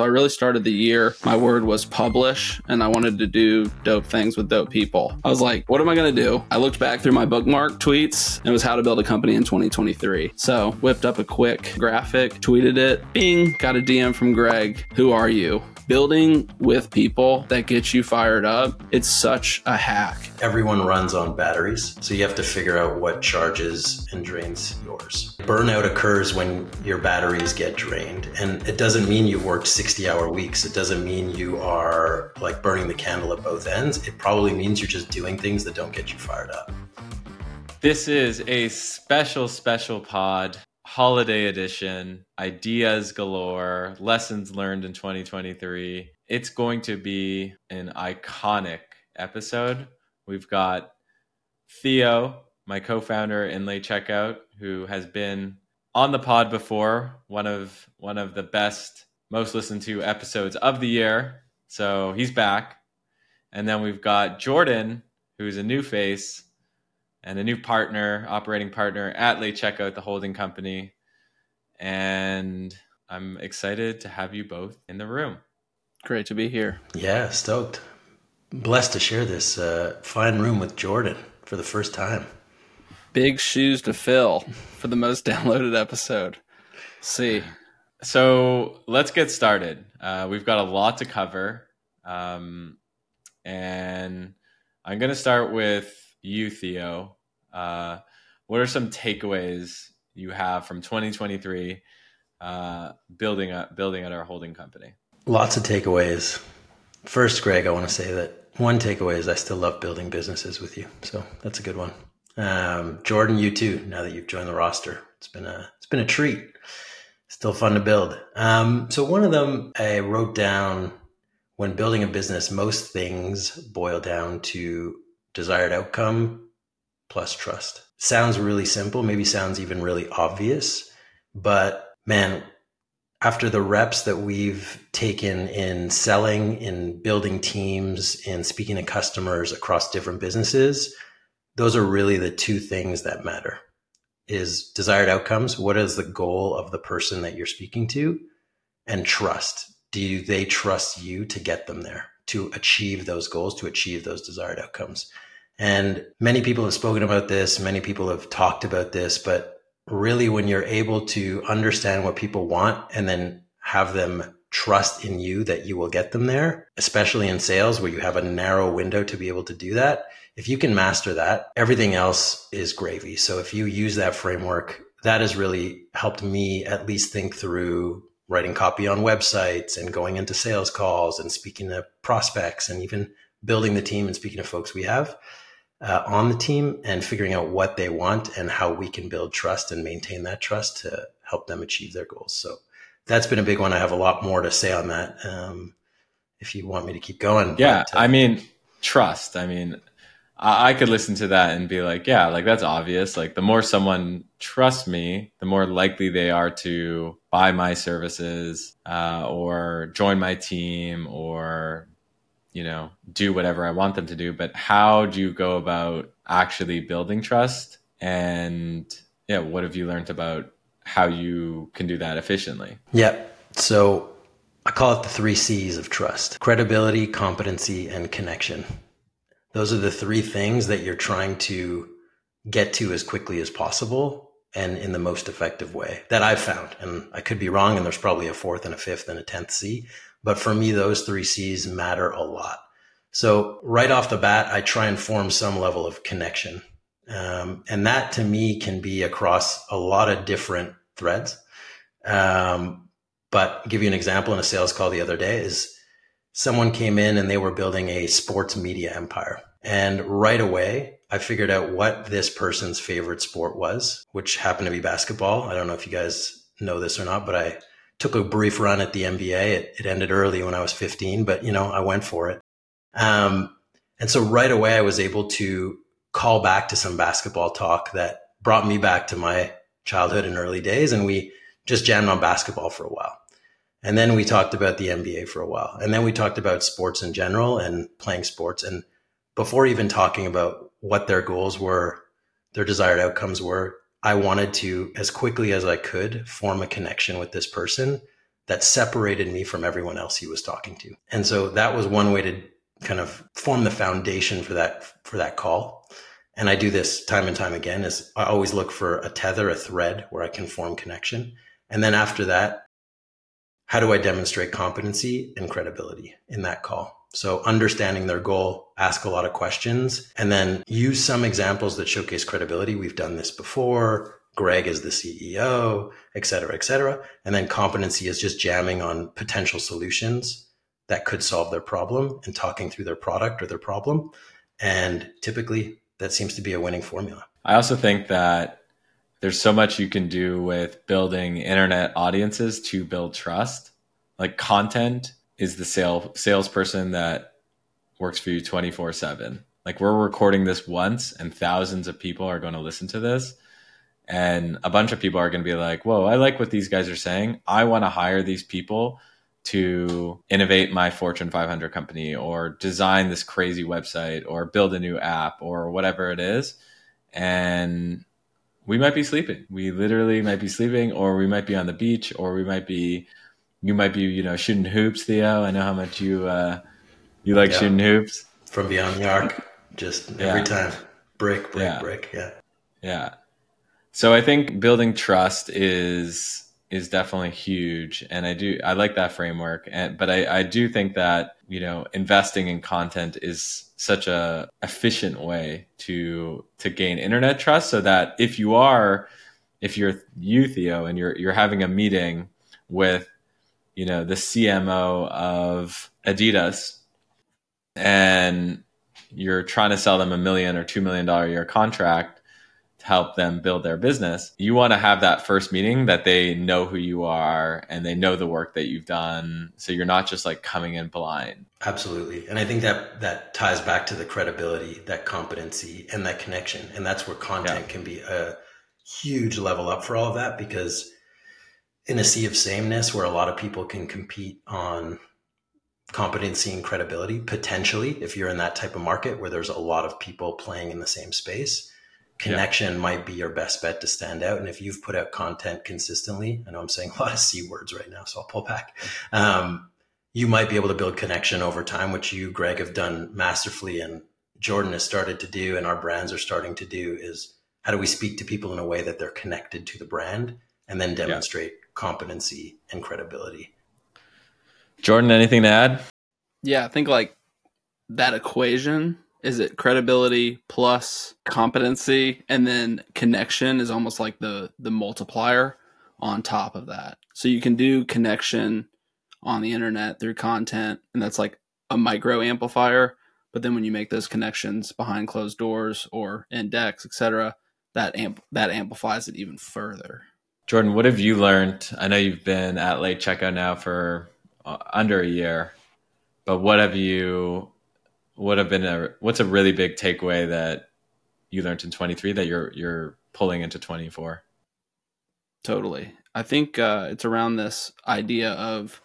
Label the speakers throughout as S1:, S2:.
S1: So I really started the year. My word was publish, and I wanted to do dope things with dope people. I was like, what am I going to do? I looked back through my bookmark tweets, and it was how to build a company in 2023. So whipped up a quick graphic, tweeted it, bing, got a DM from Greg. Who are you? building with people that gets you fired up, it's such a hack.
S2: Everyone runs on batteries, so you have to figure out what charges and drains yours. Burnout occurs when your batteries get drained, and it doesn't mean you worked 60 hour weeks. It doesn't mean you are like burning the candle at both ends. It probably means you're just doing things that don't get you fired up.
S3: This is a special, special pod holiday edition, ideas galore, lessons learned in 2023. It's going to be an iconic episode. We've got Theo, my co-founder in Late Checkout, who has been on the pod before, one of one of the best, most listened to episodes of the year. So he's back. And then we've got Jordan, who's a new face and a new partner, operating partner at Late Checkout, the holding company. And I'm excited to have you both in the room.
S1: Great to be here.
S2: Yeah, stoked. Blessed to share this uh, fine room with Jordan for the first time.
S1: Big shoes to fill for the most downloaded episode. see.
S3: So let's get started. Uh, we've got a lot to cover. Um, and I'm going to start with you, Theo, uh, what are some takeaways you have from 2023 uh, building up building at our holding company?
S2: Lots of takeaways. First, Greg, I want to say that one takeaway is I still love building businesses with you, so that's a good one. Um, Jordan, you too. Now that you've joined the roster, it's been a it's been a treat. Still fun to build. Um, so one of them I wrote down when building a business. Most things boil down to desired outcome plus trust. Sounds really simple, maybe sounds even really obvious, but man, after the reps that we've taken in selling, in building teams, in speaking to customers across different businesses, those are really the two things that matter is desired outcomes. What is the goal of the person that you're speaking to? And trust. Do they trust you to get them there, to achieve those goals, to achieve those desired outcomes? And many people have spoken about this, many people have talked about this, but really when you're able to understand what people want and then have them trust in you that you will get them there, especially in sales where you have a narrow window to be able to do that. If you can master that, everything else is gravy. So if you use that framework, that has really helped me at least think through writing copy on websites and going into sales calls and speaking to prospects and even building the team and speaking to folks we have uh, on the team and figuring out what they want and how we can build trust and maintain that trust to help them achieve their goals. So that's been a big one. I have a lot more to say on that. Um, if you want me to keep going.
S3: Yeah. But, uh, I mean, trust. I mean, I, could listen to that and be like, yeah, like that's obvious. Like the more someone trusts me, the more likely they are to buy my services uh, or join my team or you know, do whatever I want them to do, but how do you go about actually building trust? And yeah, what have you learned about how you can do that efficiently?
S2: Yeah. So I call it the three C's of trust credibility, competency, and connection. Those are the three things that you're trying to get to as quickly as possible and in the most effective way that I've found. And I could be wrong, and there's probably a fourth and a fifth and a tenth C. But for me, those three C's matter a lot. So right off the bat, I try and form some level of connection. Um, and that to me can be across a lot of different threads. Um, but give you an example in a sales call the other day is someone came in and they were building a sports media empire. And right away, I figured out what this person's favorite sport was, which happened to be basketball. I don't know if you guys know this or not, but I took a brief run at the NBA. It, it ended early when I was 15, but you know, I went for it. Um, and so right away I was able to call back to some basketball talk that brought me back to my childhood and early days. And we just jammed on basketball for a while. And then we talked about the NBA for a while. And then we talked about sports in general and playing sports. And before even talking about what their goals were, their desired outcomes were, I wanted to, as quickly as I could, form a connection with this person that separated me from everyone else he was talking to. And so that was one way to kind of form the foundation for that for that call. And I do this time and time again is I always look for a tether, a thread where I can form connection. And then after that, how do I demonstrate competency and credibility in that call? So understanding their goal, ask a lot of questions, and then use some examples that showcase credibility. We've done this before. Greg is the CEO, et cetera, et cetera. And then competency is just jamming on potential solutions that could solve their problem and talking through their product or their problem. And typically that seems to be a winning formula.
S3: I also think that there's so much you can do with building internet audiences to build trust. Like content is the sale salesperson that works for you 24 7. Like we're recording this once and thousands of people are going to listen to this. And a bunch of people are going to be like, whoa, I like what these guys are saying. I want to hire these people to innovate my Fortune 500 company or design this crazy website or build a new app or whatever it is. And we might be sleeping. We literally might be sleeping, or we might be on the beach, or we might be you might be, you know, shooting hoops, Theo. I know how much you uh, you like yeah. shooting hoops
S2: from beyond the arc. Just every time, brick, brick, yeah. brick. Yeah,
S3: yeah. So I think building trust is is definitely huge, and I do I like that framework. And but I I do think that you know investing in content is such a efficient way to to gain internet trust, so that if you are if you're you Theo and you're you're having a meeting with you know, the CMO of Adidas and you're trying to sell them a million or two million dollar year contract to help them build their business, you want to have that first meeting that they know who you are and they know the work that you've done. So you're not just like coming in blind.
S2: Absolutely. And I think that that ties back to the credibility, that competency, and that connection. And that's where content yeah. can be a huge level up for all of that because in a sea of sameness where a lot of people can compete on competency and credibility potentially if you're in that type of market where there's a lot of people playing in the same space connection yeah. might be your best bet to stand out and if you've put out content consistently i know i'm saying a lot of c words right now so i'll pull back um, you might be able to build connection over time which you greg have done masterfully and jordan has started to do and our brands are starting to do is how do we speak to people in a way that they're connected to the brand and then demonstrate yeah competency and credibility.
S3: Jordan, anything to add?
S1: Yeah, I think like that equation is it credibility plus competency and then connection is almost like the the multiplier on top of that. So you can do connection on the internet through content and that's like a micro amplifier, but then when you make those connections behind closed doors or in decks, etc., that amp that amplifies it even further.
S3: Jordan, what have you learned? I know you've been at late checkout now for uh, under a year, but what have you? What have been a? What's a really big takeaway that you learned in 23 that you're you're pulling into 24?
S1: Totally. I think uh, it's around this idea of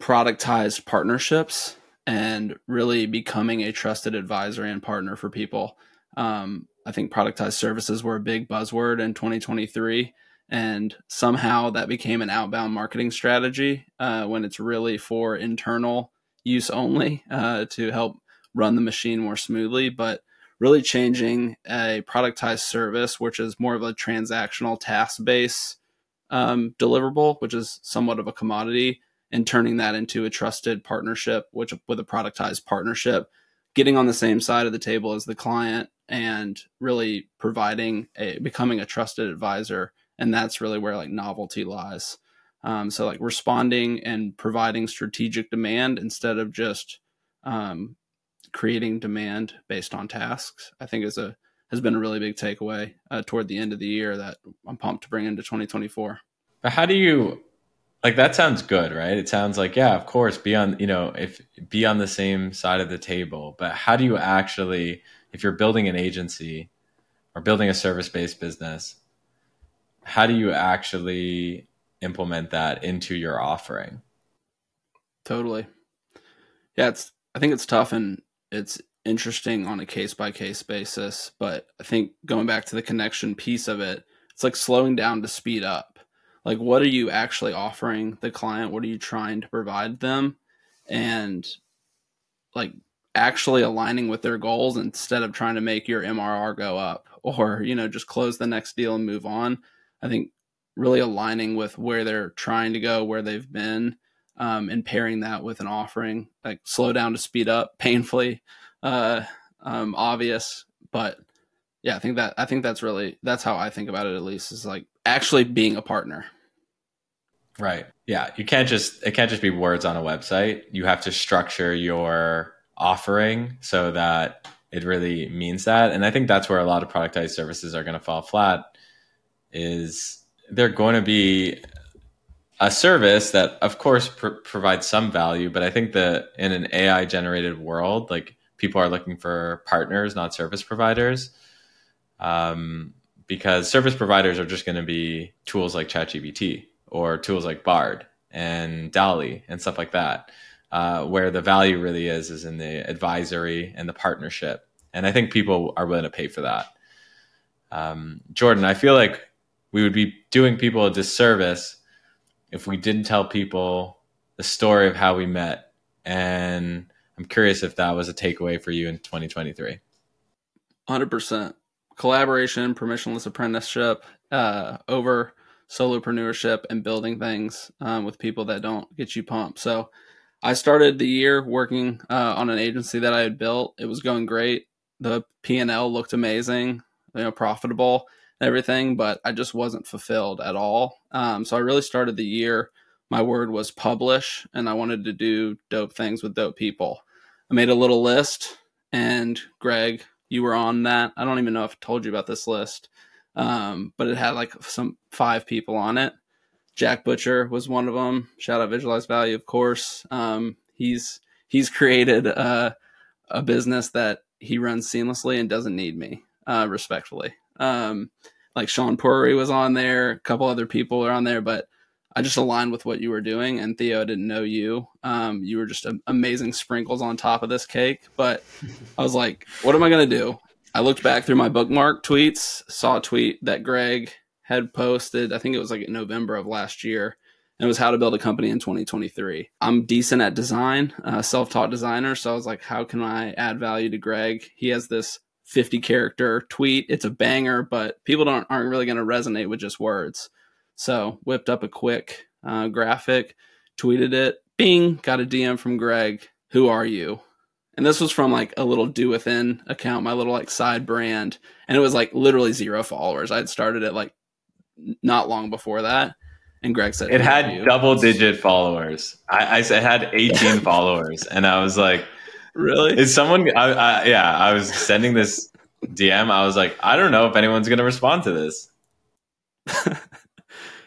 S1: productized partnerships and really becoming a trusted advisor and partner for people. Um, I think productized services were a big buzzword in 2023 and somehow that became an outbound marketing strategy uh, when it's really for internal use only uh, to help run the machine more smoothly but really changing a productized service which is more of a transactional task base um, deliverable which is somewhat of a commodity and turning that into a trusted partnership which with a productized partnership getting on the same side of the table as the client and really providing a becoming a trusted advisor and that's really where like novelty lies. Um, so like responding and providing strategic demand instead of just um, creating demand based on tasks i think is a has been a really big takeaway uh, toward the end of the year that i'm pumped to bring into 2024
S3: but how do you like that sounds good right it sounds like yeah of course be on you know if be on the same side of the table but how do you actually if you're building an agency or building a service based business how do you actually implement that into your offering?
S1: Totally. Yeah, it's I think it's tough and it's interesting on a case by case basis, but I think going back to the connection piece of it, it's like slowing down to speed up. like what are you actually offering the client? What are you trying to provide them? And like actually aligning with their goals instead of trying to make your mrr go up or you know just close the next deal and move on. I think really aligning with where they're trying to go where they've been um, and pairing that with an offering like slow down to speed up painfully uh, um, obvious. But yeah i think that i think that's really that's how i think about it at least is like actually being a partner.
S3: Right. Yeah you can't just it can't just be words on a website. You have to structure your offering so that it really means that. And i think that's where a lot of productized services are going to fall flat is they're going to be a service that of course pr- provides some value but i think that in an ai generated world like people are looking for partners not service providers. Um, because service providers are just going to be tools like chatgpt or tools like bard and DALL-E and stuff like that uh, where the value really is is in the advisory and the partnership. And i think people are willing to pay for that. Um, jordan i feel like we would be doing people a disservice if we didn't tell people the story of how we met. And I'm curious if that was a takeaway for you in 2023.
S1: 100%. Collaboration, permissionless apprenticeship, uh, over solopreneurship and building things um, with people that don't get you pumped. So I started the year working uh, on an agency that I had built. It was going great. The P&L looked amazing, you know, profitable everything, but I just wasn't fulfilled at all. Um, so I really started the year. My word was publish, and I wanted to do dope things with dope people. I made a little list, and Greg, you were on that. I don't even know if I told you about this list, um, but it had like some five people on it. Jack Butcher was one of them. Shout out Visualize Value, of course. Um, he's he's created a, a business that he runs seamlessly and doesn't need me, uh, respectfully. Um, like Shaan Puri was on there, a couple other people are on there, but I just aligned with what you were doing. And Theo, didn't know you. Um, you were just amazing sprinkles on top of this cake. But I was like, what am I going to do? I looked back through my bookmark tweets, saw a tweet that Greg had posted. I think it was like in November of last year. And it was how to build a company in 2023. I'm decent at design, uh, self taught designer. So I was like, how can I add value to Greg? He has this 50 character tweet. It's a banger, but people don't aren't really going to resonate with just words. So whipped up a quick uh, graphic, tweeted it. Bing, got a DM from Greg. Who are you? And this was from like a little do within account, my little like side brand, and it was like literally zero followers. I had started it like not long before that. And Greg said
S3: it had double digit followers. I, I had 18 followers, and I was like,
S1: Really?
S3: Is someone? I, I, yeah, I was sending this DM. I was like, I don't know if anyone's going to respond to this.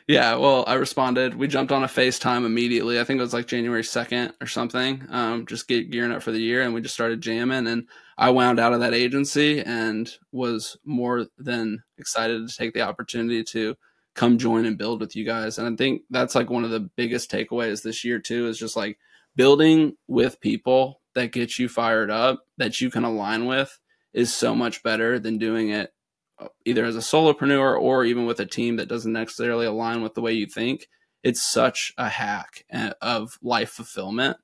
S1: yeah, well, I responded. We jumped on a FaceTime immediately. I think it was like January 2nd or something. Um, just get gearing up for the year. And we just started jamming. And I wound out of that agency and was more than excited to take the opportunity to come join and build with you guys. And I think that's like one of the biggest takeaways this year, too, is just like building with people that gets you fired up that you can align with is so much better than doing it uh, either as a solopreneur or even with a team that doesn't necessarily align with the way you think. It's such a hack uh, of life fulfillment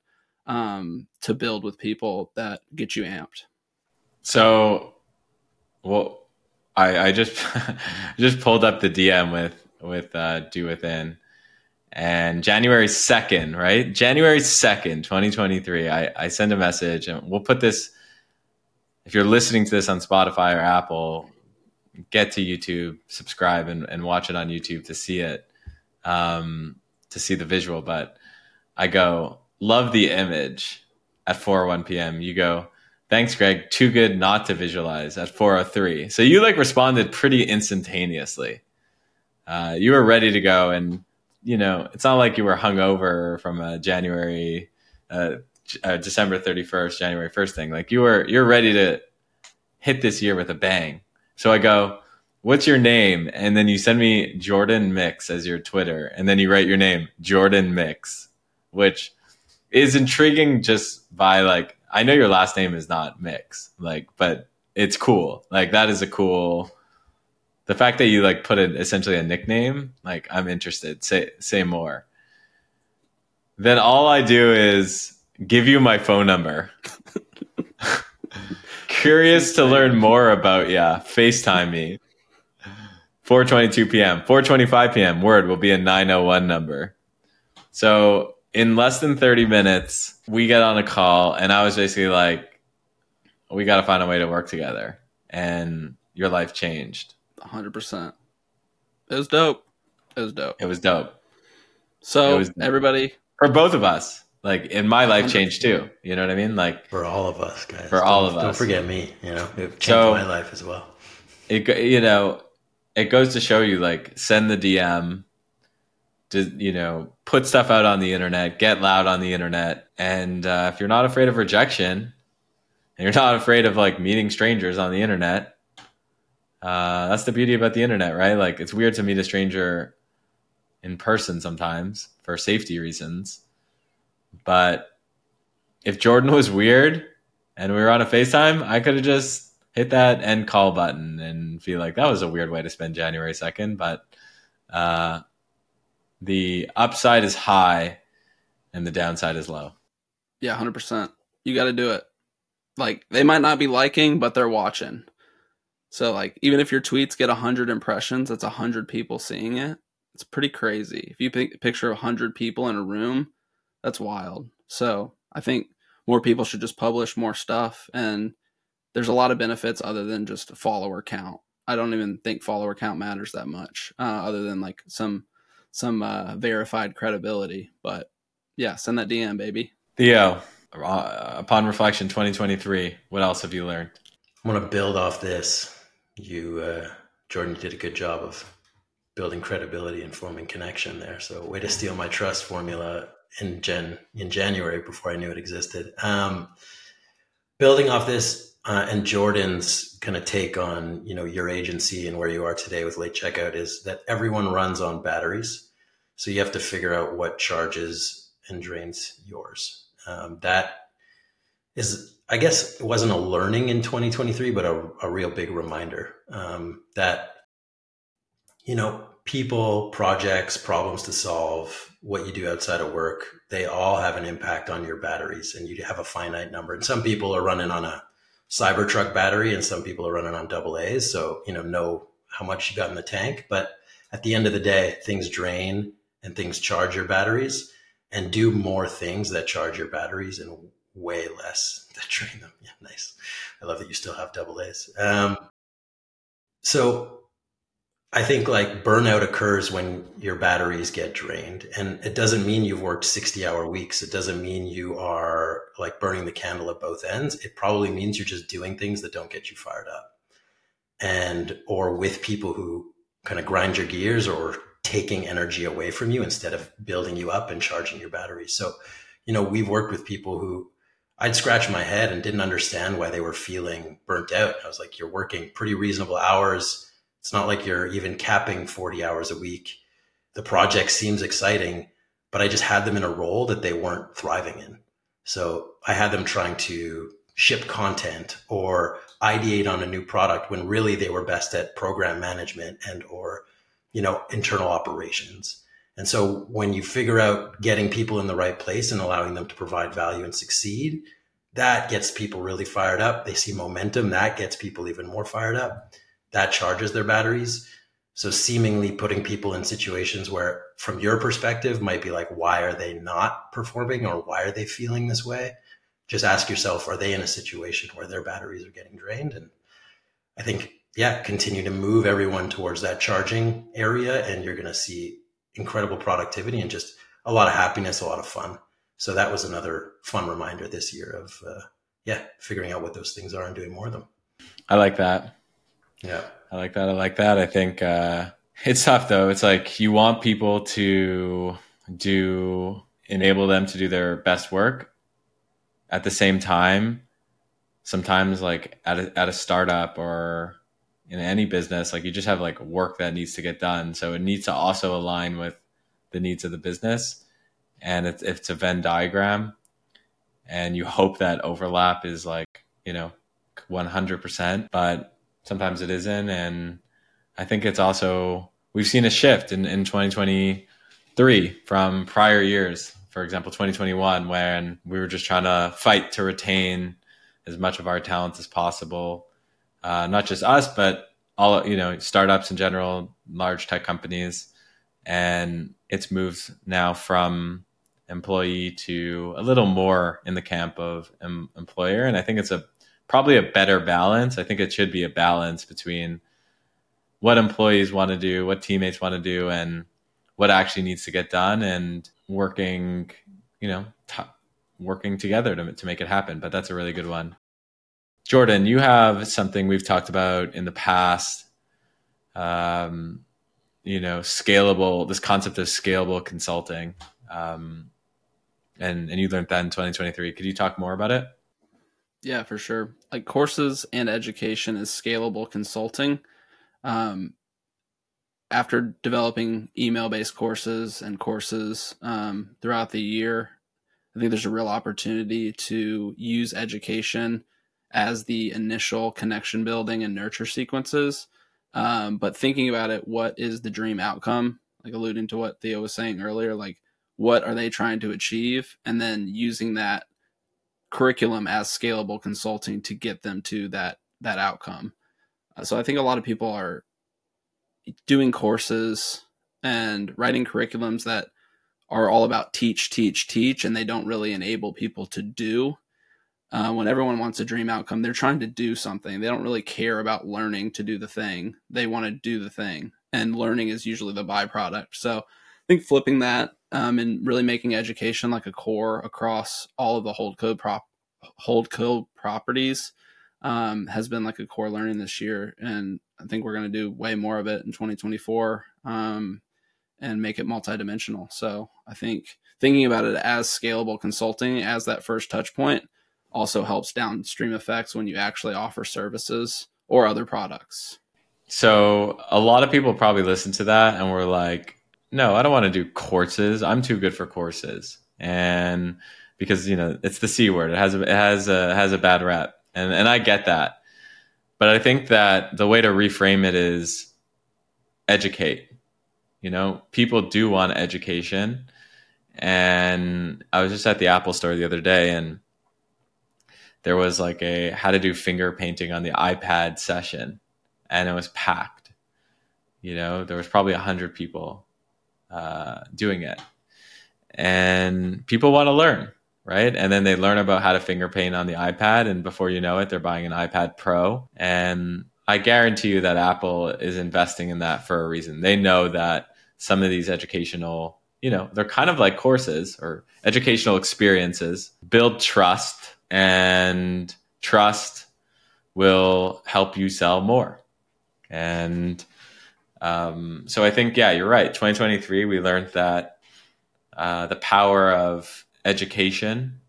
S1: um, to build with people that get you amped.
S3: So, well, I, I just just pulled up the DM with with uh, Do Within, and January 2nd, right? January 2nd, 2023, I, I send a message and we'll put this, if you're listening to this on Spotify or Apple, get to YouTube, subscribe and, and watch it on YouTube to see it, um, to see the visual. But I go, love the image at 4:01 p.m. You go, thanks, Greg. Too good not to visualize at 4:03. So you like responded pretty instantaneously. Uh, you were ready to go and you know, it's not like you were hungover from a January, uh, uh, December 31st, January 1st thing. Like you were, you're ready to hit this year with a bang. So I go, what's your name? And then you send me Jordan Mix as your Twitter. And then you write your name, Jordan Mix, which is intriguing just by like, I know your last name is not Mix, like, but it's cool. Like that is a cool, the fact that you like put it essentially a nickname, like I'm interested. Say say more. Then all I do is give you my phone number. Curious to learn more about yeah, FaceTime me. 4:22 p.m. 4:25 p.m. Word will be a 901 number. So in less than 30 minutes, we get on a call, and I was basically like, "We got to find a way to work together." And your life changed.
S1: 100. percent It was dope. It was dope.
S3: It was dope
S1: So
S3: was dope.
S1: everybody,
S3: for both of us. Like, in my life changed too. You know what I mean? Like,
S2: For all of us, guys.
S3: For all of us.
S2: Don't forget me. You know, it changed
S3: So-
S2: my life as well.
S3: it you know it goes to show you like send the dm to you know put stuff out on the internet get loud on the internet and uh, if you're not afraid of rejection and you're not afraid of like meeting strangers on the internet uh, that's the beauty about the internet right like it's weird to meet a stranger in person sometimes for safety reasons but if jordan was weird and we were on a facetime i could have just hit that end call button and feel like that was a weird way to spend January 2nd, but uh, the upside is high and the downside is low.
S1: yeah, 100. percent You got to do it. Like they might not be liking, but they're watching. So like even if your tweets get 100 impressions, that's 100 people seeing it. It's pretty crazy. If you pic- picture 100 people in a room, that's wild. So I think more people should just publish more stuff and there's a lot of benefits other than just a follower count. I don't even think follower count matters that much, uh, other than like some some uh, verified credibility. But yeah, send that DM, baby.
S3: Theo, uh, upon reflection 2023, what else have you learned?
S2: I want to build off this. You, uh, Jordan, did a good job of building credibility and forming connection there. So, way to steal my trust formula in Jan in January before I knew it existed. Um, building off this uh, and Jordan's kind of take on you know your agency and where you are today with late checkout is that everyone runs on batteries, so you have to figure out what charges and drains yours. Um, that is I guess it wasn't a learning in 2023, but a, a real big reminder um, that, you know, people, projects, problems to solve, what you do outside of work, they all have an impact on your batteries and you have a finite number. And some people are running on a Cybertruck battery and some people are running on double A's. So, you know, know how much you got in the tank. But at the end of the day, things drain and things charge your batteries and do more things that charge your batteries and way less that them. Yeah, nice. I love that you still have double A's. Um, so I think like burnout occurs when your batteries get drained, and it doesn't mean you've worked sixty hour weeks. It doesn't mean you are like burning the candle at both ends. It probably means you're just doing things that don't get you fired up, and or with people who kind of grind your gears or taking energy away from you instead of building you up and charging your batteries. So, you know, we've worked with people who I'd scratch my head and didn't understand why they were feeling burnt out. I was like, you're working pretty reasonable hours. It's not like you're even capping 40 hours a week. The project seems exciting, but I just had them in a role that they weren't thriving in. So I had them trying to ship content or ideate on a new product when really they were best at program management and or you know internal operations. And so when you figure out getting people in the right place and allowing them to provide value and succeed, that gets people really fired up. They see momentum, that gets people even more fired up. That charges their batteries. So seemingly putting people in situations where from your perspective might be like why are they not performing or why are they feeling this way? Just ask yourself are they in a situation where their batteries are getting drained and I think yeah, continue to move everyone towards that charging area and you're going to see incredible productivity and just a lot of happiness, a lot of fun. So that was another fun reminder this year of, uh, yeah, figuring out what those things are and doing more of them.
S3: I like that.
S2: Yeah.
S3: I like that. I like that. I think uh, it's tough though. It's like you want people to do enable them to do their best work. At the same time, sometimes like at a, at a startup or in any business, like you just have like work that needs to get done. So it needs to also align with the needs of the business. And it's, it's a Venn diagram and you hope that overlap is like, you know, 100%, but sometimes it isn't. And I think it's also we've seen a shift in, in 2023 from prior years. For example, 2021, when we were just trying to fight to retain as much of our talent as possible. Uh, not just us, but all you know, startups in general, large tech companies, and it's moved now from employee to a little more in the camp of em- employer, and I think it's a probably a better balance. I think it should be a balance between what employees want to do, what teammates want to do, and what actually needs to get done, and working, you know, t- working together to to make it happen. But that's a really good one. Jordan, you have something we've talked about in the past. Um, you know, scalable. This concept of scalable consulting, um, and and you learned that in 2023. Could you talk more about it?
S1: Yeah, for sure. Like courses and education is scalable consulting um, after developing email based courses and courses um, throughout the year, I think there's a real opportunity to use education as the initial connection building and nurture sequences. Um, but thinking about it, what is the dream outcome? Like alluding to what Theo was saying earlier, like what are they trying to achieve? And then using that curriculum as scalable consulting to get them to that that outcome. Uh, so I think a lot of people are doing courses and writing curriculums that are all about teach, teach, teach, and they don't really enable people to do. Uh, when everyone wants a dream outcome, they're trying to do something. They don't really care about learning to do the thing. They want to do the thing, and learning is usually the byproduct. So I think flipping that um, and really making education like a core across all of the Holdco prop Holdco properties um, has been like a core learning this year, and I think we're going to do way more of it in 2024 um, and make it multidimensional. So I think thinking about it as scalable consulting as that first touch point also helps downstream effects when you actually offer services or other products.
S3: So a lot of people probably listen to that and we're like, no, I don't want to do courses. I'm too good for courses. And because, you know, it's the C word. It has a, it has a, has a bad rep and and I get that. But I think that the way to reframe it is educate. You know, people do want education. And I was just at the Apple store the other day and there was like a how to do finger painting on the iPad session and it was packed. You know, there was probably a hundred people uh, doing it. And people want to learn right? And then they learn about how to finger paint on the iPad, and before you know it, they're buying an iPad Pro. And I guarantee you that Apple is investing in that for a reason. They know that some of these educational, you know, they're kind of like courses or educational experiences build trust, and trust will help you sell more. And um, so I think, yeah, you're right. 2023, we learned that uh, the power of education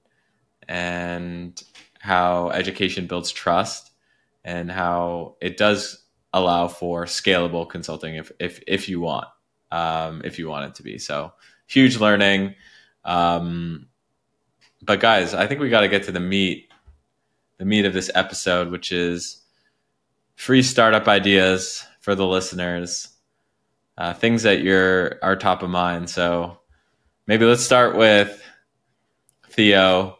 S3: and how education builds trust and how it does allow for scalable consulting if if if you want um, if you want it to be so huge learning um, but guys i think we got to get to the meat the meat of this episode which is free startup ideas for the listeners uh, things that you're are top of mind so maybe let's start with Theo,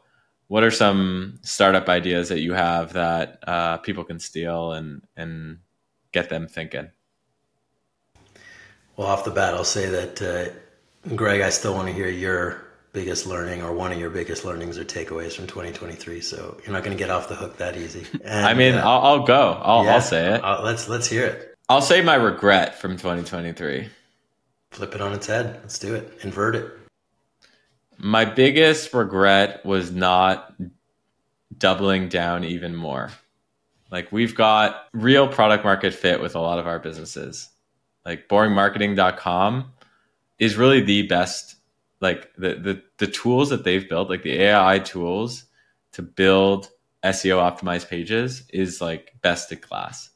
S3: what are some startup ideas that you have that uh, people can steal and and get them thinking?
S2: Well, off the bat, I'll say that, uh, Greg, I still want to hear your biggest learning or one of your biggest learnings or takeaways from 2023. So you're not going to get off the hook that easy.
S3: And, I mean, uh, I'll, I'll, go. I'll, yeah, I'll say it.
S2: Uh, let's let's hear it.
S3: I'll say my regret from 2023.
S2: Flip it on its head. Let's do it. Invert it.
S3: My biggest regret was not doubling down even more. Like we've got real product market fit with a lot of our businesses. Like boringmarketing.com is really the best like the the the tools that they've built, like the AI tools to build SEO optimized pages is like best in class.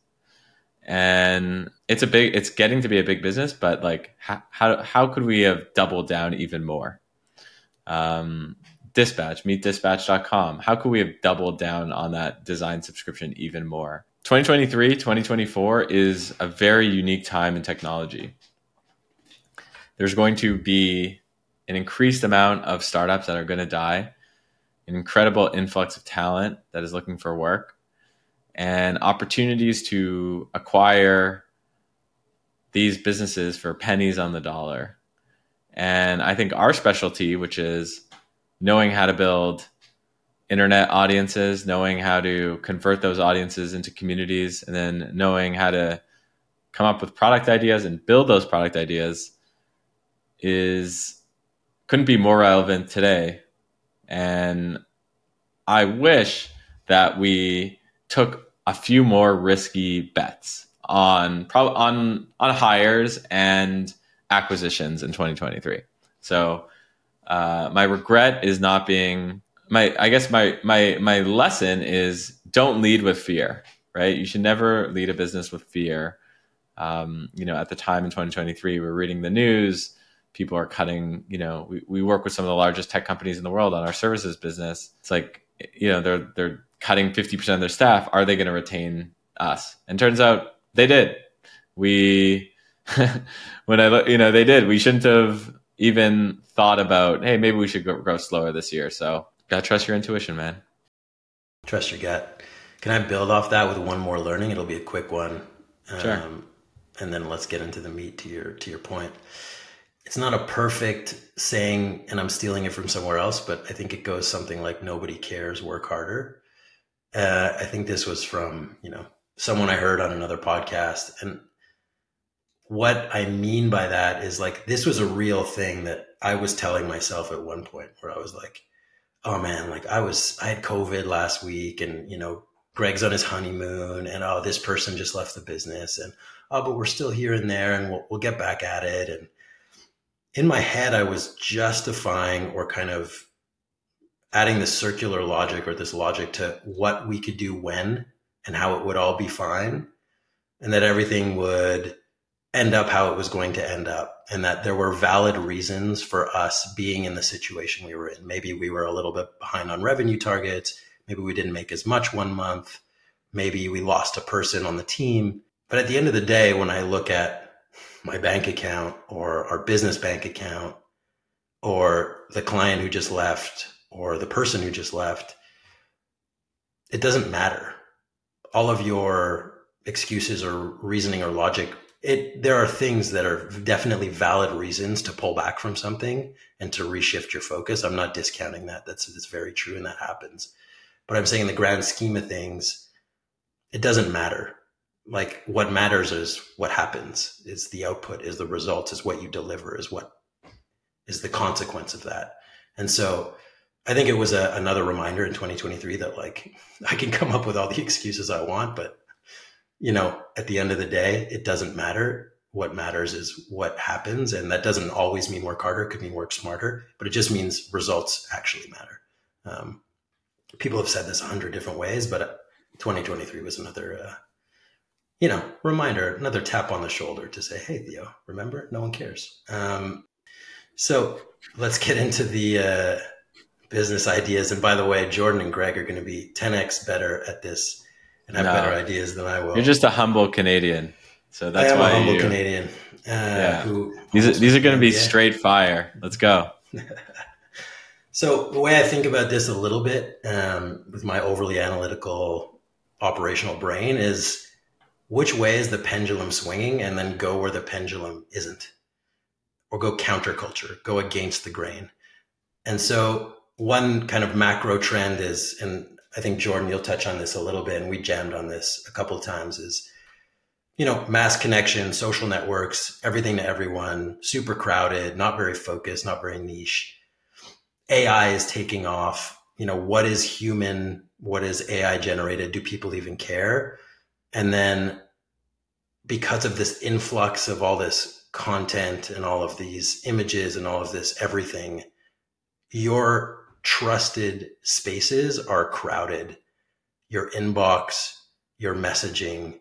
S3: And it's a big it's getting to be a big business, but like how how, how could we have doubled down even more? um, Dispatch, meetdispatch.com. How could we have doubled down on that design subscription even more? 2023, 2024 is a very unique time in technology. There's going to be an increased amount of startups that are going to die, an incredible influx of talent that is looking for work, and opportunities to acquire these businesses for pennies on the dollar. And I think our specialty, which is knowing how to build internet audiences, knowing how to convert those audiences into communities, and then knowing how to come up with product ideas and build those product ideas is couldn't be more relevant today. And I wish that we took a few more risky bets on on on hires and acquisitions in 2023. So uh, my regret is not being my I guess my my my lesson is don't lead with fear, right? You should never lead a business with fear. Um, you know, at the time in 2023, we're reading the news. People are cutting. You know, we, we work with some of the largest tech companies in the world on our services business. It's like you know they're they're cutting 50% of their staff. Are they going to retain us? And turns out they did. We when I look, you know, they did. We shouldn't have even thought about, hey, maybe we should go, grow slower this year. So Gotta trust your intuition, man.
S2: Trust your gut. Can I build off that with one more learning? It'll be a quick one.
S3: Sure. Um,
S2: and then let's get into the meat to your to your point. It's not a perfect saying, and I'm stealing it from somewhere else, but I think it goes something like "Nobody cares, work harder." Uh, I think this was from you know someone I heard on another podcast, and what I mean by that is like this was a real thing that I was telling myself at one point, where I was like, oh man, like I was, I had COVID last week and, you know, Greg's on his honeymoon and, oh, this person just left the business and, oh, but we're still here and there and we'll, we'll get back at it. And in my head, I was justifying or kind of adding this circular logic or this logic to what we could do when and how it would all be fine and that everything would end up how it was going to end up and that there were valid reasons for us being in the situation we were in. Maybe we were a little bit behind on revenue targets. Maybe we didn't make as much one month. Maybe we lost a person on the team. But at the end of the day, when I look at my bank account or our business bank account or the client who just left or the person who just left, it doesn't matter. All of your excuses or reasoning or logic it there are things that are definitely valid reasons to pull back from something and to reshift your focus. I'm not discounting that. That's that's very true and that happens. But I'm saying in the grand scheme of things, it doesn't matter. Like what matters is what happens, is the output, is the result, is what you deliver, is what is the consequence of that. And so I think it was a, another reminder in 2023 that like I can come up with all the excuses I want, but you know, at the end of the day, it doesn't matter. What matters is what happens. And that doesn't always mean work harder, it could mean work smarter, but it just means results actually matter. Um, people have said this a hundred different ways, but 2023 was another, uh, you know, reminder, another tap on the shoulder to say, hey, Theo, remember, no one cares. Um, so let's get into the uh, business ideas. And by the way, Jordan and Greg are going to be 10x better at this and have no. better ideas than I will.
S3: You're just a humble Canadian, so that's why
S2: I am
S3: why
S2: a humble
S3: you,
S2: Canadian. Uh,
S3: yeah. Who these are, these are going to be straight fire. Let's go.
S2: so the way I think about this a little bit um, with my overly analytical operational brain is which way is the pendulum swinging, and then go where the pendulum isn't, or go counterculture, go against the grain. And so one kind of macro trend is, and I think Jordan, you'll touch on this a little bit, and we jammed on this a couple of times. Is you know, mass connection, social networks, everything to everyone, super crowded, not very focused, not very niche. AI is taking off. You know, what is human? What is AI generated? Do people even care? And then because of this influx of all this content and all of these images and all of this everything, your trusted spaces are crowded. Your inbox, your messaging,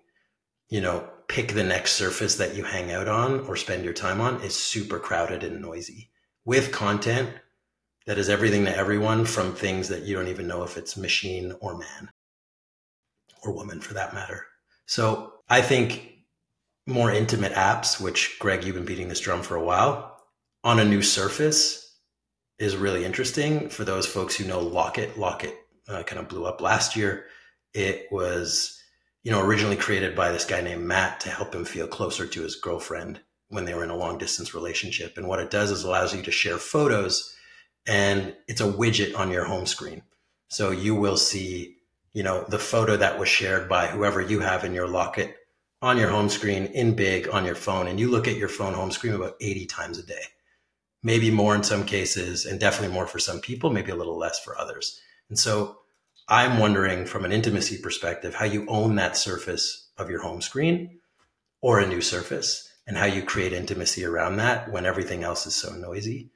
S2: you know, pick the next surface that you hang out on or spend your time on is super crowded and noisy with content that is everything to everyone from things that you don't even know if it's machine or man or woman for that matter. So I think more intimate apps, which Greg, you've been beating this drum for a while, on a new surface is really interesting for those folks who know Locket. Locket uh, kind of blew up last year. It was, you know, originally created by this guy named Matt to help him feel closer to his girlfriend when they were in a long distance relationship. And what it does is allows you to share photos and it's a widget on your home screen. So you will see, you know, the photo that was shared by whoever you have in your Locket on your home screen in big on your phone. And you look at your phone home screen about 80 times a day maybe more in some cases, and definitely more for some people, maybe a little less for others. And so I'm wondering from an intimacy perspective how you own that surface of your home screen or a new surface and how you create intimacy around that when everything else is so noisy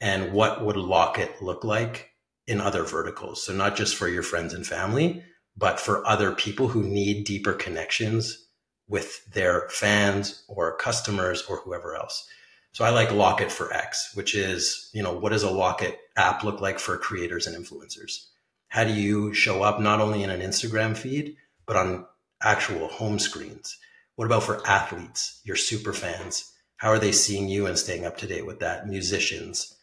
S2: and what would Locket look like in other verticals. So not just for your friends and family, but for other people who need deeper connections with their fans or customers or whoever else. So I like Locket for X, which is, you know, what does a Locket app look like for creators and influencers? How do you show up not only in an Instagram feed, but on actual home screens? What about for athletes, your super fans? How are they seeing you and staying up to date with that? Musicians.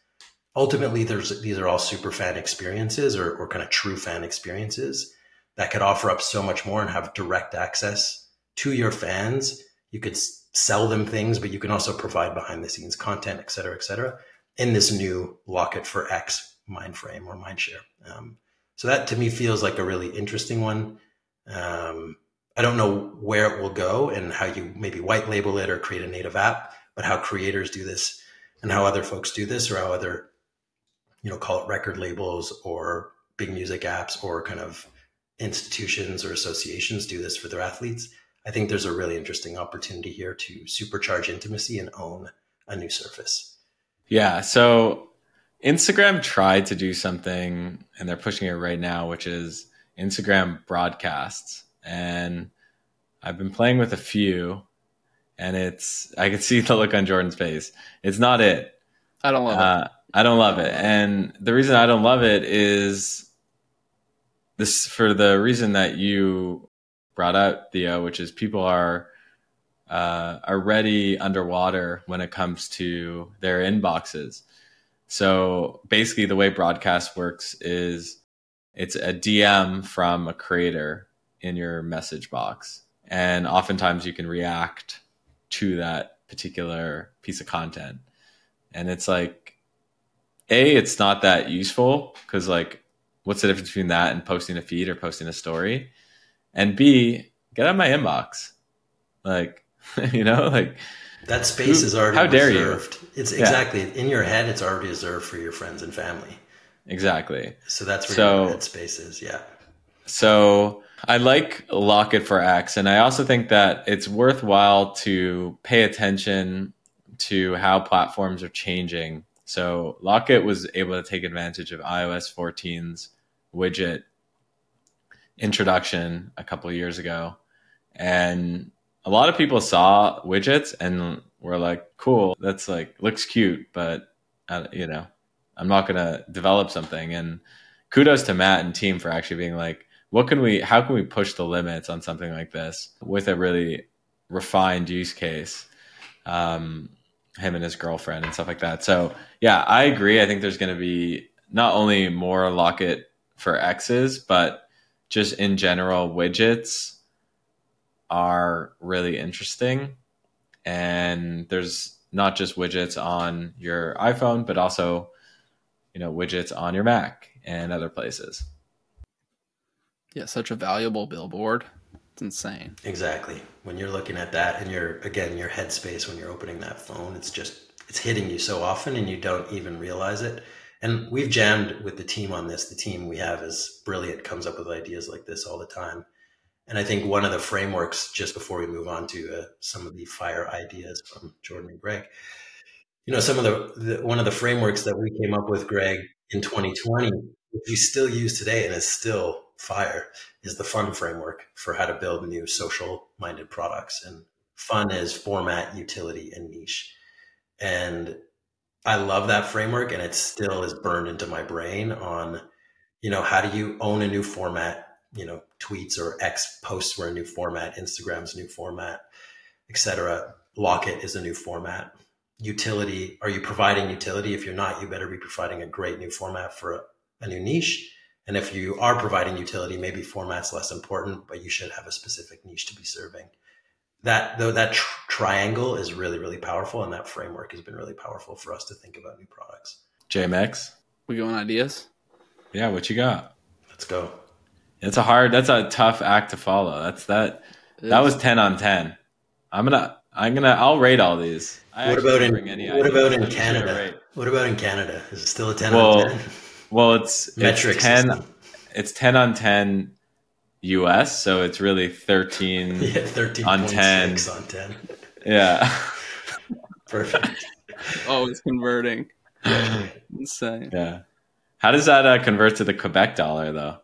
S2: Ultimately, there's, these are all super fan experiences or, or kind of true fan experiences that could offer up so much more and have direct access to your fans. You could sell them things, but you can also provide behind the scenes content, et cetera, et cetera, in this new Locket for X mind frame or mind share. Um, so that to me feels like a really interesting one. Um, I don't know where it will go and how you maybe white label it or create a native app, but how creators do this and how other folks do this or how other, you know, call it record labels or big music apps or kind of institutions or associations do this for their athletes. I think there's a really interesting opportunity here to supercharge intimacy and own a new surface.
S3: Yeah. So Instagram tried to do something and they're pushing it right now, which is Instagram broadcasts. And I've been playing with a few and it's, I can see the look on Jordan's face. It's not it.
S1: I don't love uh, it.
S3: I don't love it. And the reason I don't love it is this for the reason that you brought up, Theo, which is people are uh, already underwater when it comes to their inboxes. So basically, the way broadcast works is it's a DM from a creator in your message box, and oftentimes you can react to that particular piece of content. And it's like, a, it's not that useful because like, what's the difference between that and posting a feed or posting a story? and B, get out of my inbox. Like, you know, like
S2: that space who, is already how dare reserved. you? It's exactly yeah. in your head. It's already reserved for your friends and family.
S3: Exactly.
S2: So that's where so, your head space is. Yeah.
S3: So I like Locket for X, and I also think that it's worthwhile to pay attention to how platforms are changing. So Locket was able to take advantage of iOS 14's widget introduction a couple years ago, and a lot of people saw widgets and were like, "Cool, that's like looks cute," but uh, you know, I'm not gonna develop something. And kudos to Matt and team for actually being like, "What can we? How can we push the limits on something like this with a really refined use case?" Um, him and his girlfriend and stuff like that. So yeah, I agree. I think there's going to be not only more Locket for X's, but just in general, widgets are really interesting. And there's not just widgets on your iPhone, but also, you know, widgets on your Mac and other places.
S1: Yeah, such a valuable billboard. It's insane.
S2: Exactly. When you're looking at that and you're again your headspace when you're opening that phone, it's just it's hitting you so often and you don't even realize it. And we've jammed with the team on this. The team we have is brilliant, comes up with ideas like this all the time. And I think one of the frameworks, just before we move on to uh, some of the fire ideas from Jordan and Greg, you know, some of the, the, one of the frameworks that we came up with, Greg, in 2020, which we still use today and is still fire, is the fun framework for how to build new social minded products. And fun is format, utility, and niche. And I love that framework and it still is burned into my brain on, you know, how do you own a new format you know tweets or X posts were a new format, Instagram's new format, etc. Locket is a new format. Utility, are you providing utility? If you're not, you better be providing a great new format for a, a new niche. And if you are providing utility, maybe format's less important, but you should have a specific niche to be serving. That though that tr- triangle is really really powerful, and that framework has been really powerful for us to think about new products.
S3: JMX,
S1: We going ideas?
S3: yeah, what you got?
S2: Let's go.
S3: It's a hard. That's a tough act to follow. That's that. That was ten on ten. I'm gonna. I'm gonna. I'll rate all these. I
S2: what about in
S3: bring any
S2: what
S3: ideas.
S2: about in
S3: just did a
S2: Canada? What about in Canada? Is it still a ten
S3: Well,
S2: out of ten?
S3: Well, it's
S2: Metric
S3: it's ten.
S2: system.
S3: It's ten on ten U.S. So it's really thirteen.
S2: Yeah, thirteen
S3: on
S2: point
S3: 10.
S2: six on ten.
S3: yeah.
S2: Perfect.
S1: Oh, it's converting. Insane.
S3: Yeah. How does that uh, convert to the Quebec dollar though?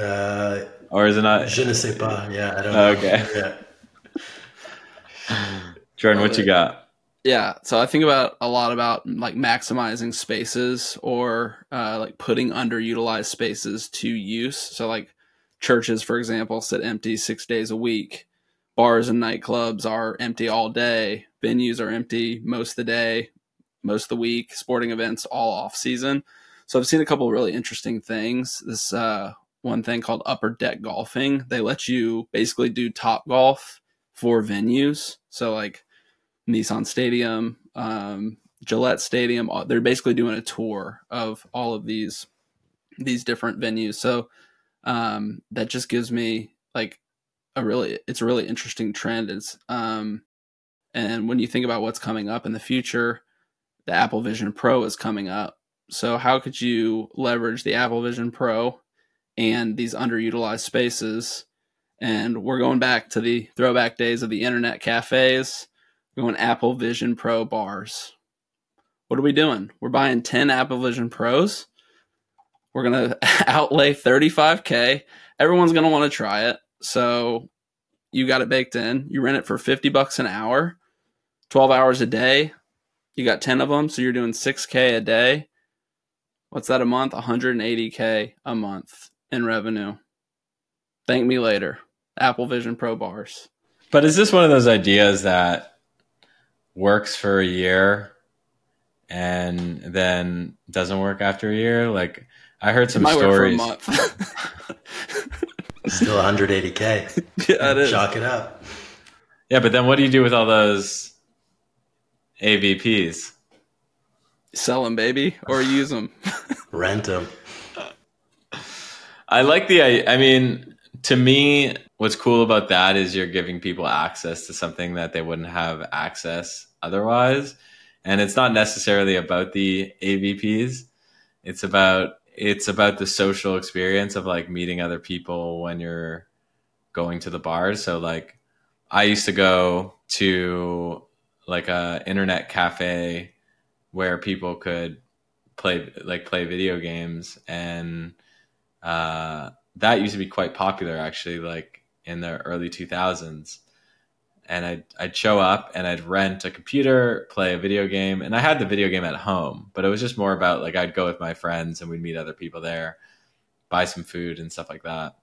S2: Uh,
S3: Or is it not?
S2: je ne sais pas. Yeah, I don't know.
S3: Okay.
S2: Yeah.
S3: Jordan, what you got?
S1: Yeah, so I think about a lot about like maximizing spaces or uh, like putting underutilized spaces to use. So like churches, for example, sit empty six days a week. Bars and nightclubs are empty all day. Venues are empty most of the day, most of the week. Sporting events all off season. So I've seen a couple really interesting things. This uh, one thing called Upper Deck Golfing. They let you basically do Topgolf for venues. So like Nissan Stadium, um, Gillette Stadium. They're basically doing a tour of all of these these different venues. So um, that just gives me like a really it's a really interesting trend. It's um, and when you think about what's coming up in the future, the Apple Vision Pro is coming up. So how could you leverage the Apple Vision Pro and these underutilized spaces? And we're going back to the throwback days of the internet cafes we're going Apple Vision Pro bars. What are we doing? We're buying 10 Apple Vision Pros. We're going to outlay 35K. Everyone's going to want to try it. So you got it baked in. You rent it for 50 bucks an hour, 12 hours a day. You got 10 of them. So you're doing 6K a day. What's that a month? 180K a month in revenue. Thank me later. Apple Vision Pro bars.
S3: But is this one of those ideas that works for a year and then doesn't work after a year? Like I heard some
S1: Might work for a
S3: stories.
S1: month.
S2: Still 180k.
S1: yeah, it is.
S2: Chalk it up.
S3: Yeah, but then what do you do with all those AVPs?
S1: Sell them, baby, or use them.
S2: Rent them.
S3: I like the I I mean, to me, what's cool about that is you're giving people access to something that they wouldn't have access otherwise. And it's not necessarily about the AVPs. It's about it's about the social experience of like meeting other people when you're going to the bars. So like I used to go to like a internet cafe where people could play like play video games and uh, that used to be quite popular actually like in the early 2000s and I'd, I'd show up and i'd rent a computer play a video game and i had the video game at home but it was just more about like i'd go with my friends and we'd meet other people there buy some food and stuff like that.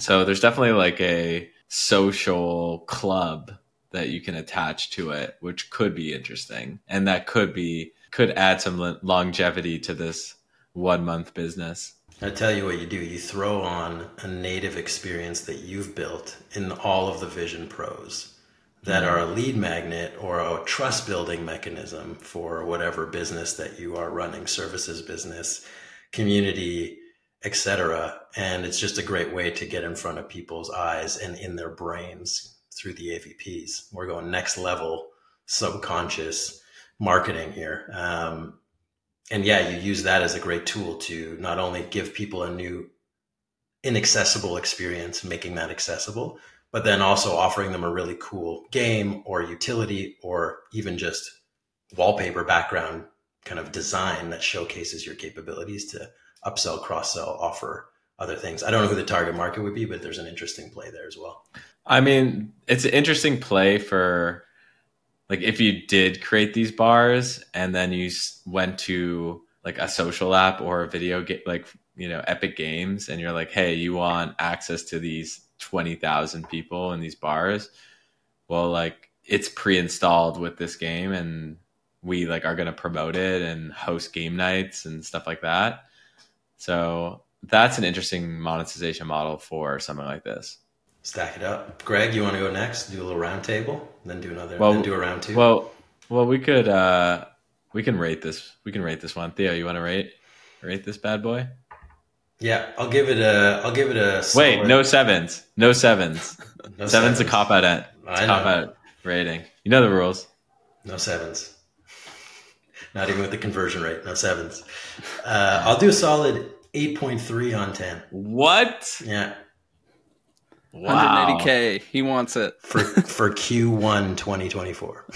S3: So there's definitely like a social club that you can attach to it which could be interesting. And that could be could add some longevity to this one month business
S2: I tell you what you do. You throw on a native experience that you've built in all of the Vision Pros that are a lead magnet or a trust building mechanism for whatever business that you are running, services business, community, etc. And it's just a great way to get in front of people's eyes and in their brains through the AVPs. We're going next level subconscious marketing here. Um, and yeah, you use that as a great tool to not only give people a new inaccessible experience, making that accessible, but then also offering them a really cool game or utility or even just wallpaper background kind of design that showcases your capabilities to upsell, cross sell, offer other things. I don't know who the target market would be, but there's an interesting play there as well.
S3: I mean, it's an interesting play for like if you did create these bars and then you went to like a social app or a video game, like you know Epic Games and you're like, hey, you want access to these twenty thousand people in these bars? Well, like it's pre-installed with this game, and we like are going to promote it and host game nights and stuff like that. So that's an interesting monetization model for something like this.
S2: Stack it up. Greg, you want to go next? Do a little round table, then do another,
S3: Well-
S2: then do a round two.
S3: Well, well, we could uh we can rate this. We can rate this one. Theo, you want to rate rate this bad boy?
S2: yeah, I'll give it a. I'll give it a.
S3: Wait,
S2: solid-
S3: no sevens. No sevens.
S2: no
S3: sevens a cop out at
S2: I
S3: cop
S2: know.
S3: out rating. You know the rules.
S2: No sevens. Not even with the conversion rate. No sevens. Uh, I'll do a solid eight point three on ten.
S3: What?
S2: Yeah,
S3: Wow.
S1: 180k. He wants it.
S2: for for Q1 2024.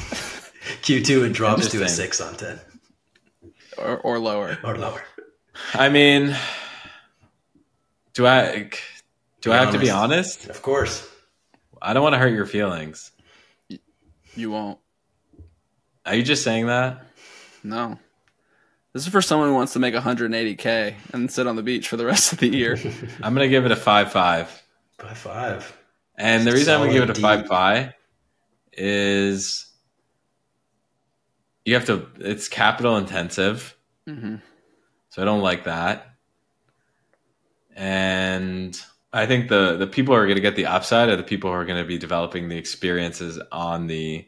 S2: Q2 it drops to a six on ten
S1: Or, or lower.
S2: or lower.
S3: I mean, do I do I
S2: Be
S3: have to be honest?
S2: Of course.
S3: I don't want to hurt your feelings.
S1: You won't.
S3: Are you just saying that?
S1: No. This is for someone who wants to make 180k and sit on the beach for the rest of the year.
S3: I'm gonna give it a five five.
S2: By five.
S3: And the reason I'm gonna give it a
S2: Solid
S3: five five is you have to. It's capital intensive,
S1: hmm
S3: so I don't like that. And I think the the people who are going to get the upside are the people who are going to be developing the experiences on the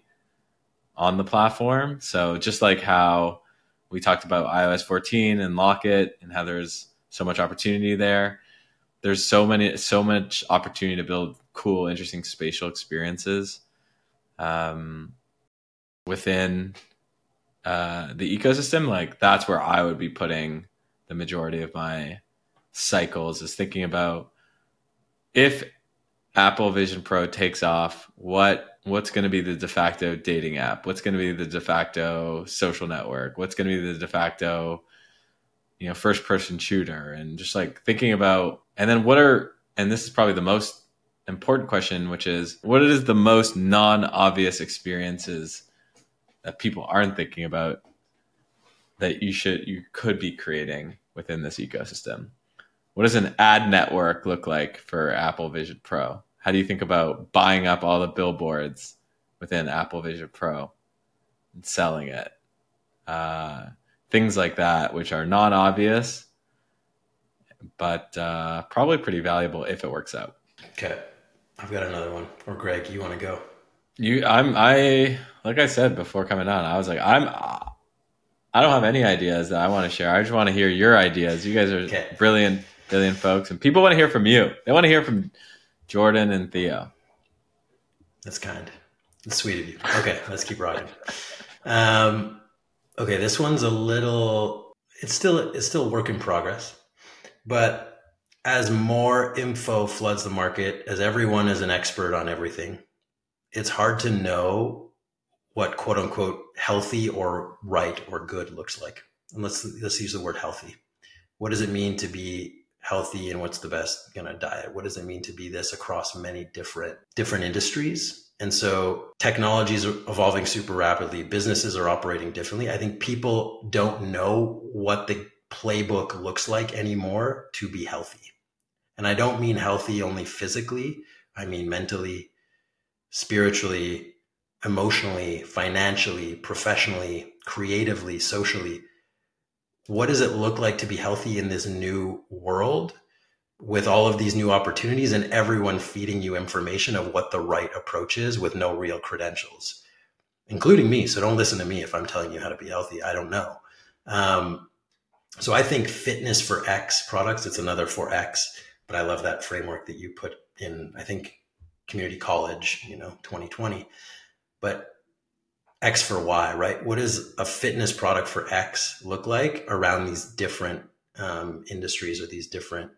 S3: on the platform. So just like how we talked about iOS 14 and Locket and how there's so much opportunity there. There's so many so much opportunity to build cool, interesting spatial experiences um, within uh, the ecosystem. Like that's where I would be putting the majority of my cycles is thinking about if Apple Vision Pro takes off, what what's going to be the de facto dating app? What's going to be the de facto social network? What's going to be the de facto you know first person shooter and just like thinking about and then what are and this is probably the most important question which is what is the most non-obvious experiences that people aren't thinking about that you should you could be creating within this ecosystem? What does an ad network look like for apple vision pro? How do you think about buying up all the billboards within apple vision pro and selling it? Uh, things like that which are non-obvious but uh, probably pretty valuable if it works out
S2: Okay. I've got another one. Or Greg, you want to go?
S3: You, I'm, I, like I said before coming on, I was like, I'm, I don't have any ideas that I want to share. I just want to hear your ideas. You guys are
S2: Okay.
S3: brilliant, brilliant folks, and people want to hear from you. They want to hear from Jordan and Theo.
S2: That's kind. That's sweet of you. Okay, let's keep rocking. Um, okay, this one's a little. It's still it's still work in progress, but as more info floods the market, as everyone is an expert on everything, it's hard to know what quote unquote healthy or right or good looks like. And let's let's use the word healthy. What does it mean to be healthy and what's the best you know diet? What does it mean to be this across many different different industries? And so technology is evolving super rapidly. Businesses are operating differently. I think people don't know what the playbook looks like anymore to be healthy. And I don't mean healthy only physically. I mean mentally, spiritually, emotionally, financially, professionally, creatively, socially. What does it look like to be healthy in this new world with all of these new opportunities and everyone feeding you information of what the right approach is with no real credentials, including me? So don't listen to me if I'm telling you how to be healthy. I don't know. Um, so I think fitness for X products, it's another for X, but I love that framework that you put in, I think, community college, you know, 2020. But X for Y, right? What does a fitness product for X look like around these different um, industries or these different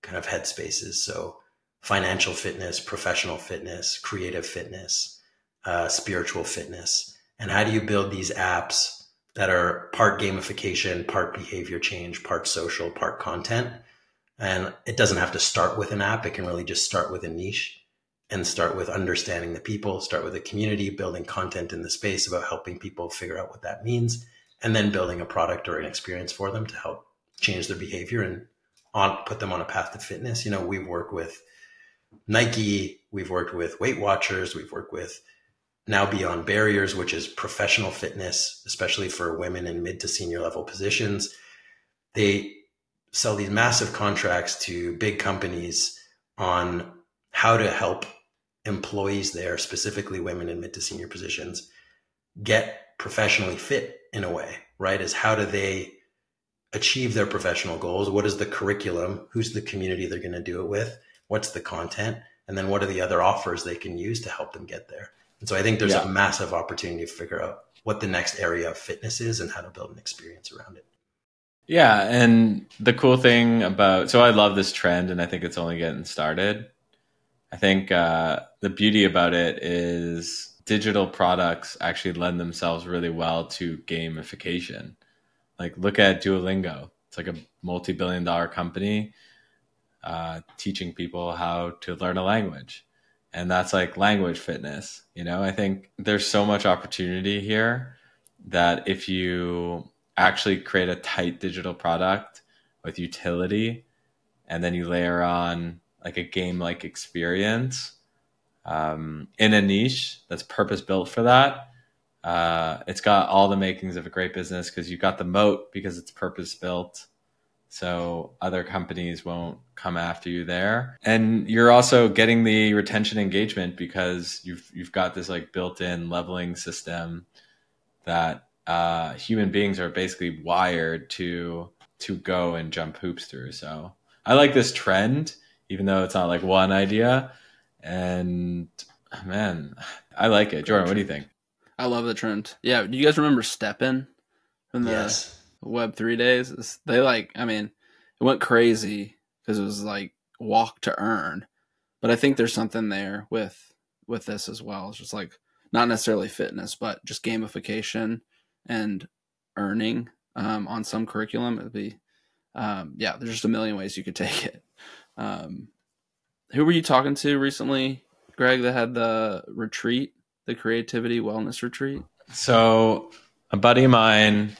S2: kind of headspaces? So, financial fitness, professional fitness, creative fitness, uh, spiritual fitness. And how do you build these apps that are part gamification, part behavior change, part social, part content? And it doesn't have to start with an app, it can really just start with a niche and start with understanding the people, start with a community, building content in the space about helping people figure out what that means, and then building a product or an experience for them to help change their behavior and on put them on a path to fitness. You know, we've worked with Nike, we've worked with Weight Watchers, we've worked with now Beyond Barriers, which is professional fitness, especially for women in mid to senior level positions. They sell these massive contracts to big companies on how to help employees there, specifically women in mid to senior positions, get professionally fit in a way, right? Is how do they achieve their professional goals? What is the curriculum? Who's the community they're going to do it with? What's the content? And then what are the other offers they can use to help them get there? And so I think there's yeah. a massive opportunity to figure out what the next area of fitness is and how to build an experience around it.
S3: Yeah, and the cool thing about so I love this trend, and I think it's only getting started. I think uh, the beauty about it is digital products actually lend themselves really well to gamification. Like look at Duolingo; it's like a multi-billion-dollar company uh, teaching people how to learn a language, and that's like language fitness. You know, I think there's so much opportunity here that if you actually create a tight digital product with utility and then you layer on like a game like experience um, in a niche that's purpose built for that. Uh, it's got all the makings of a great business because you've got the moat because it's purpose built so other companies won't come after you there. And you're also getting the retention engagement because you've you've got this like built-in leveling system that uh, human beings are basically wired to to go and jump hoops through. So I like this trend, even though it's not like one idea. And man, I like it. Jordan, what do you think?
S1: I love the trend. Yeah, do you guys remember STEPN from the yes. Web three days? They like, I mean, it went crazy because it was like walk to earn. But I think there's something there with with this as well. It's just like not necessarily fitness, but just gamification and earning um, on some curriculum. It'd be, um, yeah, there's just a million ways you could take it. Um, who were you talking to recently, Greg, that had the retreat, the creativity wellness retreat?
S3: So, a buddy of mine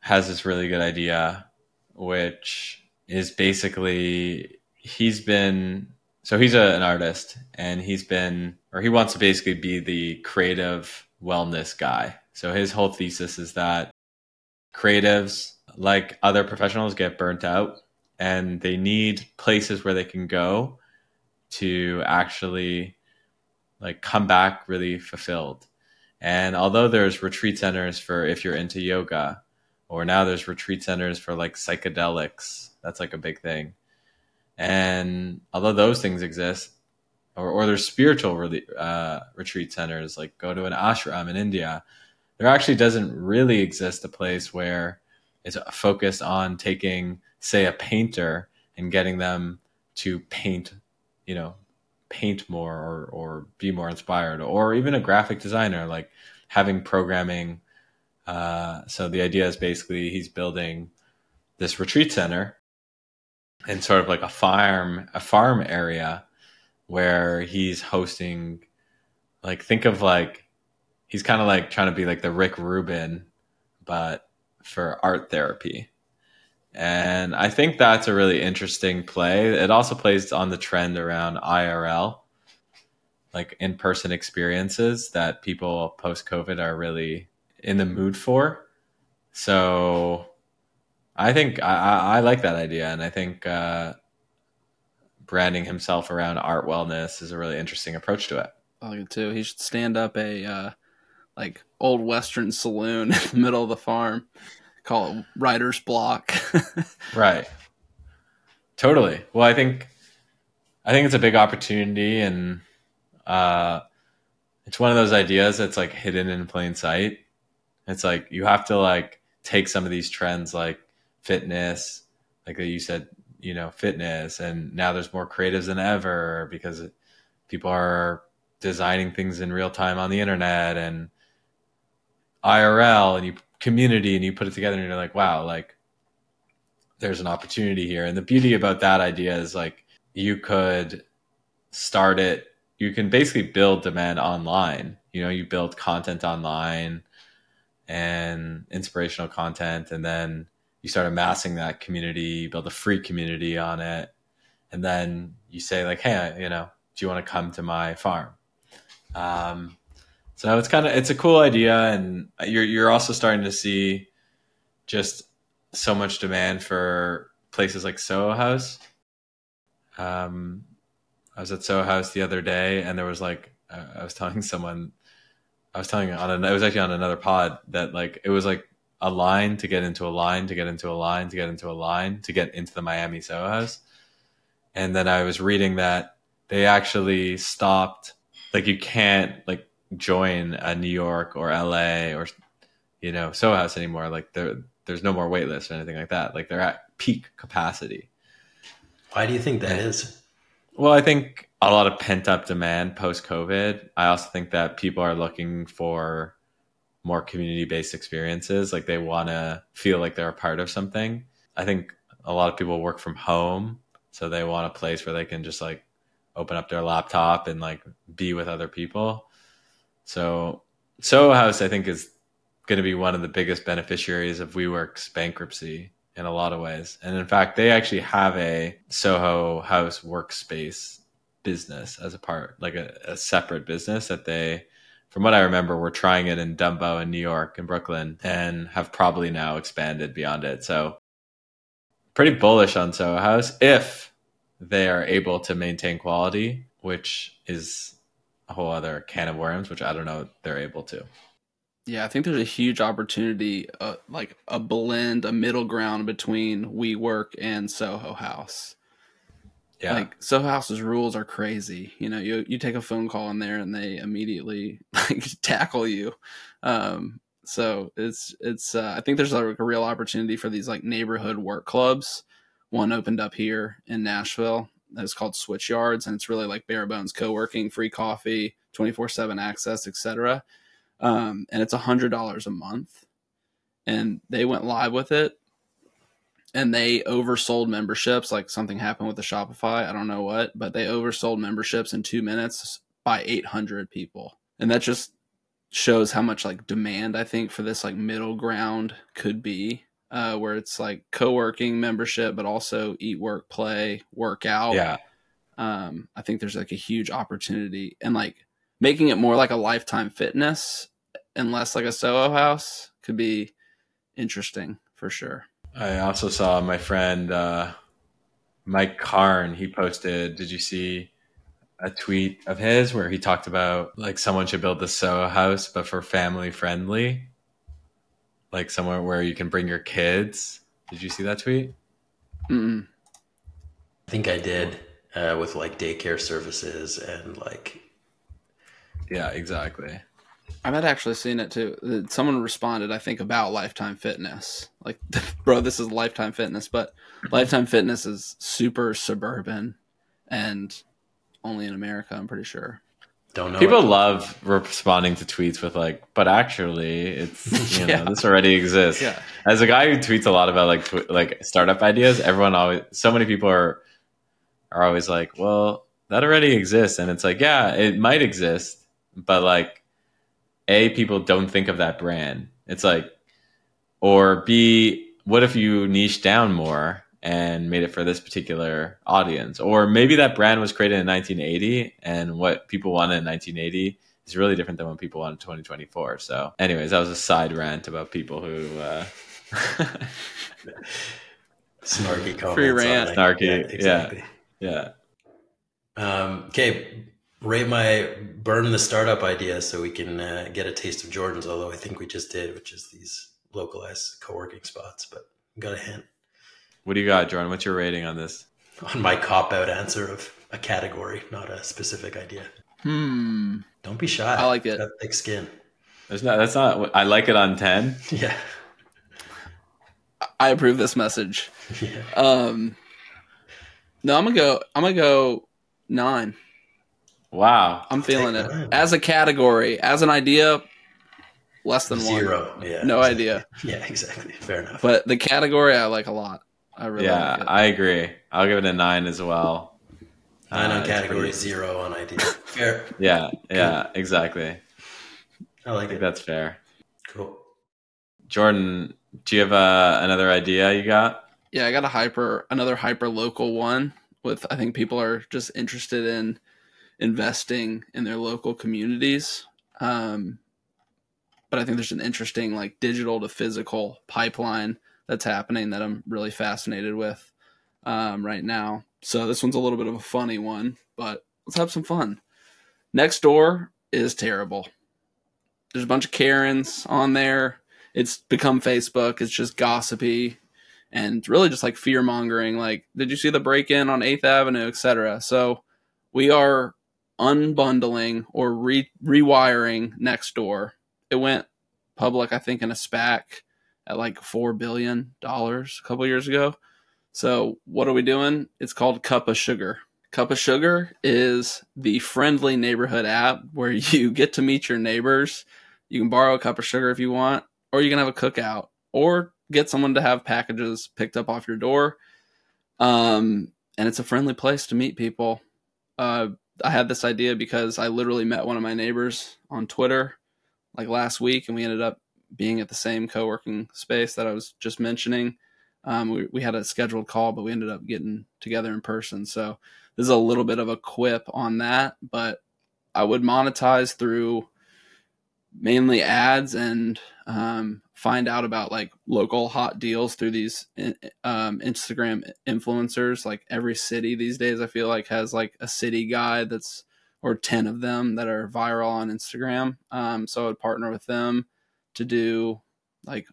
S3: has this really good idea, which is basically he's been so he's a, an artist and he's been or he wants to basically be the creative wellness guy so his whole thesis is that creatives, like other professionals, get burnt out and they need places where they can go to actually like come back really fulfilled. And although there's retreat centers for if you're into yoga, or now there's retreat centers for like psychedelics, that's like a big thing. And although those things exist, or, or there's spiritual really, uh, retreat centers, like go to an ashram in India, there actually doesn't really exist a place where it's focused on taking, say, a painter and getting them to paint, you know, paint more or, or be more inspired, or even a graphic designer, like having programming. Uh, so the idea is basically he's building this retreat center in sort of like a farm, a farm area where he's hosting, like, think of like he's kind of like trying to be like the Rick Rubin, but for art therapy. And I think that's a really interesting play. It also plays on the trend around IRL, like in person experiences that people post COVID are really in the mood for. So I think I, I like that idea. And I think uh, branding himself around art wellness is a really interesting approach to it.
S1: I like it too. He should stand up a uh, like old western saloon in the middle of the farm. Call it writer's block.
S3: right. Totally. Well, I think I think it's a big opportunity and uh it's one of those ideas that's like hidden in plain sight. It's like you have to like take some of these trends like fitness, like you said, you know, fitness and now there's more creatives than ever because people are designing things in real time on the internet and IRL and you community and you put it together and you're like, wow, like there's an opportunity here. And the beauty about that idea is like you could start it, you can basically build demand online. You know, you build content online and inspirational content and then you start amassing that community, build a free community on it, and then you say like, hey, you know, do you want to come to my farm? Um, so it's kind of it's a cool idea, and you're you're also starting to see just so much demand for places like Soho House. Um, I was at Soho House the other day, and there was like uh, I was telling someone, I was telling on an, it was actually on another pod that like it was like a line to get into a line to get into a line to get into a line to get into the Miami Soho House, and then I was reading that they actually stopped like you can't like join a New York or LA or you know Soho House anymore. Like there there's no more wait list or anything like that. Like they're at peak capacity.
S2: Why do you think that is?
S3: Well, I think a lot of pent up demand post COVID. I also think that people are looking for more community based experiences. Like they want to feel like they're a part of something. I think a lot of people work from home, so they want a place where they can just like open up their laptop and like be with other people. So Soho House, I think, is going to be one of the biggest beneficiaries of WeWork's bankruptcy in a lot of ways. And in fact, they actually have a Soho House workspace business as a part, like a, a separate business that they, from what I remember, were trying it in Dumbo in New York and Brooklyn and have probably now expanded beyond it. So pretty bullish on Soho House if they are able to maintain quality, which is whole other can of worms, which I don't know they're able to.
S1: Yeah, I think there's a huge opportunity, uh, like a blend, a middle ground between WeWork and Soho House.
S3: Yeah,
S1: Like Soho House's rules are crazy. You know, you you take a phone call in there and they immediately like tackle you. Um, so it's it's uh, I think there's like a real opportunity for these like neighborhood work clubs. One opened up here in Nashville. It's called Switchyards, and it's really like bare bones co-working, free coffee, twenty four seven access, etc. Um, and it's a hundred dollars a month. And they went live with it, and they oversold memberships. Like something happened with the Shopify, I don't know what, but they oversold memberships in two minutes by eight hundred people, and that just shows how much like demand I think for this like middle ground could be. Uh, where it's like co-working membership, but also eat, work, play, work out
S3: yeah,
S1: um, I think there's like a huge opportunity and like making it more like a lifetime fitness and less like a Soho house could be interesting for sure.
S3: I also saw my friend uh, Mike Karn. He posted. Did you see a tweet of his where he talked about like someone should build the Soho house, but for family friendly, like somewhere where you can bring your kids. Did you see that tweet?
S1: Mm-mm.
S2: I think I did uh, with like daycare services and like
S3: Yeah, exactly.
S1: I might actually seen it too. Uh, Someone responded, I think, about Lifetime Fitness. Like, bro, this is Lifetime Fitness, but Lifetime Fitness is super suburban and only in America, I'm pretty sure.
S2: Don't know.
S3: People
S2: it.
S3: love responding to tweets with like, but actually, it's you know
S1: Yeah.
S3: this already exists.
S1: Yeah.
S3: As a guy who tweets a lot about like tw- like startup ideas, everyone always so many people are are always like, well, that already exists, and it's like, yeah, it might exist, but like, a people don't think of that brand. It's like, or b, what if you niche down more and made it for this particular audience, or maybe that brand was created in 1980, and what people wanted in 1980 is really different than what people want in 2024. So, anyways, that was a side rant about people who. Uh,
S2: snarky comments.
S1: Free rant.
S3: Snarky,
S2: Yeah,
S3: yeah.
S2: exactly.
S3: yeah.
S2: Um, okay, rate my burn the startup idea so we can uh, get a taste of Jordan's. Although I think we just did, which is these localized co-working spots. But got a hint
S3: What do you got, Jordan? What's your rating on this?
S2: on my cop out answer of a category, not a specific idea.
S1: Hmm.
S2: Don't be shy.
S1: I like it.
S2: Got thick skin.
S3: There's not. That's not. I like it on ten.
S2: Yeah,
S1: I approve this message.
S2: yeah.
S1: Um, no, I'm gonna go. I'm gonna go nine.
S3: Wow.
S1: I'm feeling it
S2: nine.
S1: as a category, as an idea, less than one.
S2: Zero. Yeah.
S1: No
S2: exactly.
S1: idea.
S2: Yeah, exactly. Fair enough.
S1: But the category I like a lot. I really
S3: yeah,
S1: like it.
S3: I agree. I'll give it a nine as well.
S2: Nine
S3: Uh,
S2: on
S3: it's
S2: category,
S3: pretty-
S2: zero on idea. Fair.
S3: Yeah, yeah, exactly. I
S2: I like
S3: think
S2: it.
S3: that's fair.
S2: Cool.
S3: Jordan, Do you have uh, another idea you got?
S1: Yeah, I got a hyper another hyper local one with I think people are just interested in investing in their local communities. Um, but I think there's an interesting like digital to physical pipeline that's happening that I'm really fascinated with um, right now. So this one's a little bit of a funny one, but let's have some fun. Nextdoor is terrible. There's a bunch of Karens on there. It's become Facebook. It's just gossipy and really just like fear mongering. Like, did you see the break in on 8th Avenue, etc.? So we are unbundling or re- rewiring Nextdoor. It went public, I think, in a SPAC at like four billion dollars a couple years ago. So what are we doing? It's called Cup of Sugar. Cup of Sugar is the friendly neighborhood app where you get to meet your neighbors. You can borrow a cup of sugar if you want, or you can have a cookout, or get someone to have packages picked up off your door. Um, and it's a friendly place to meet people. Uh, I had this idea because I literally met one of my neighbors on Twitter like last week, and we ended up being at the same co working space that I was just mentioning. Um, we, we had a scheduled call, but we ended up getting together in person. So this is a little bit of a quip on that, but I would monetize through mainly ads and um, find out about like local hot deals through these um, Instagram influencers. Like every city these days, I feel like has like a city guide that's or 10 of them that are viral on Instagram. Um, so I would partner with them to do like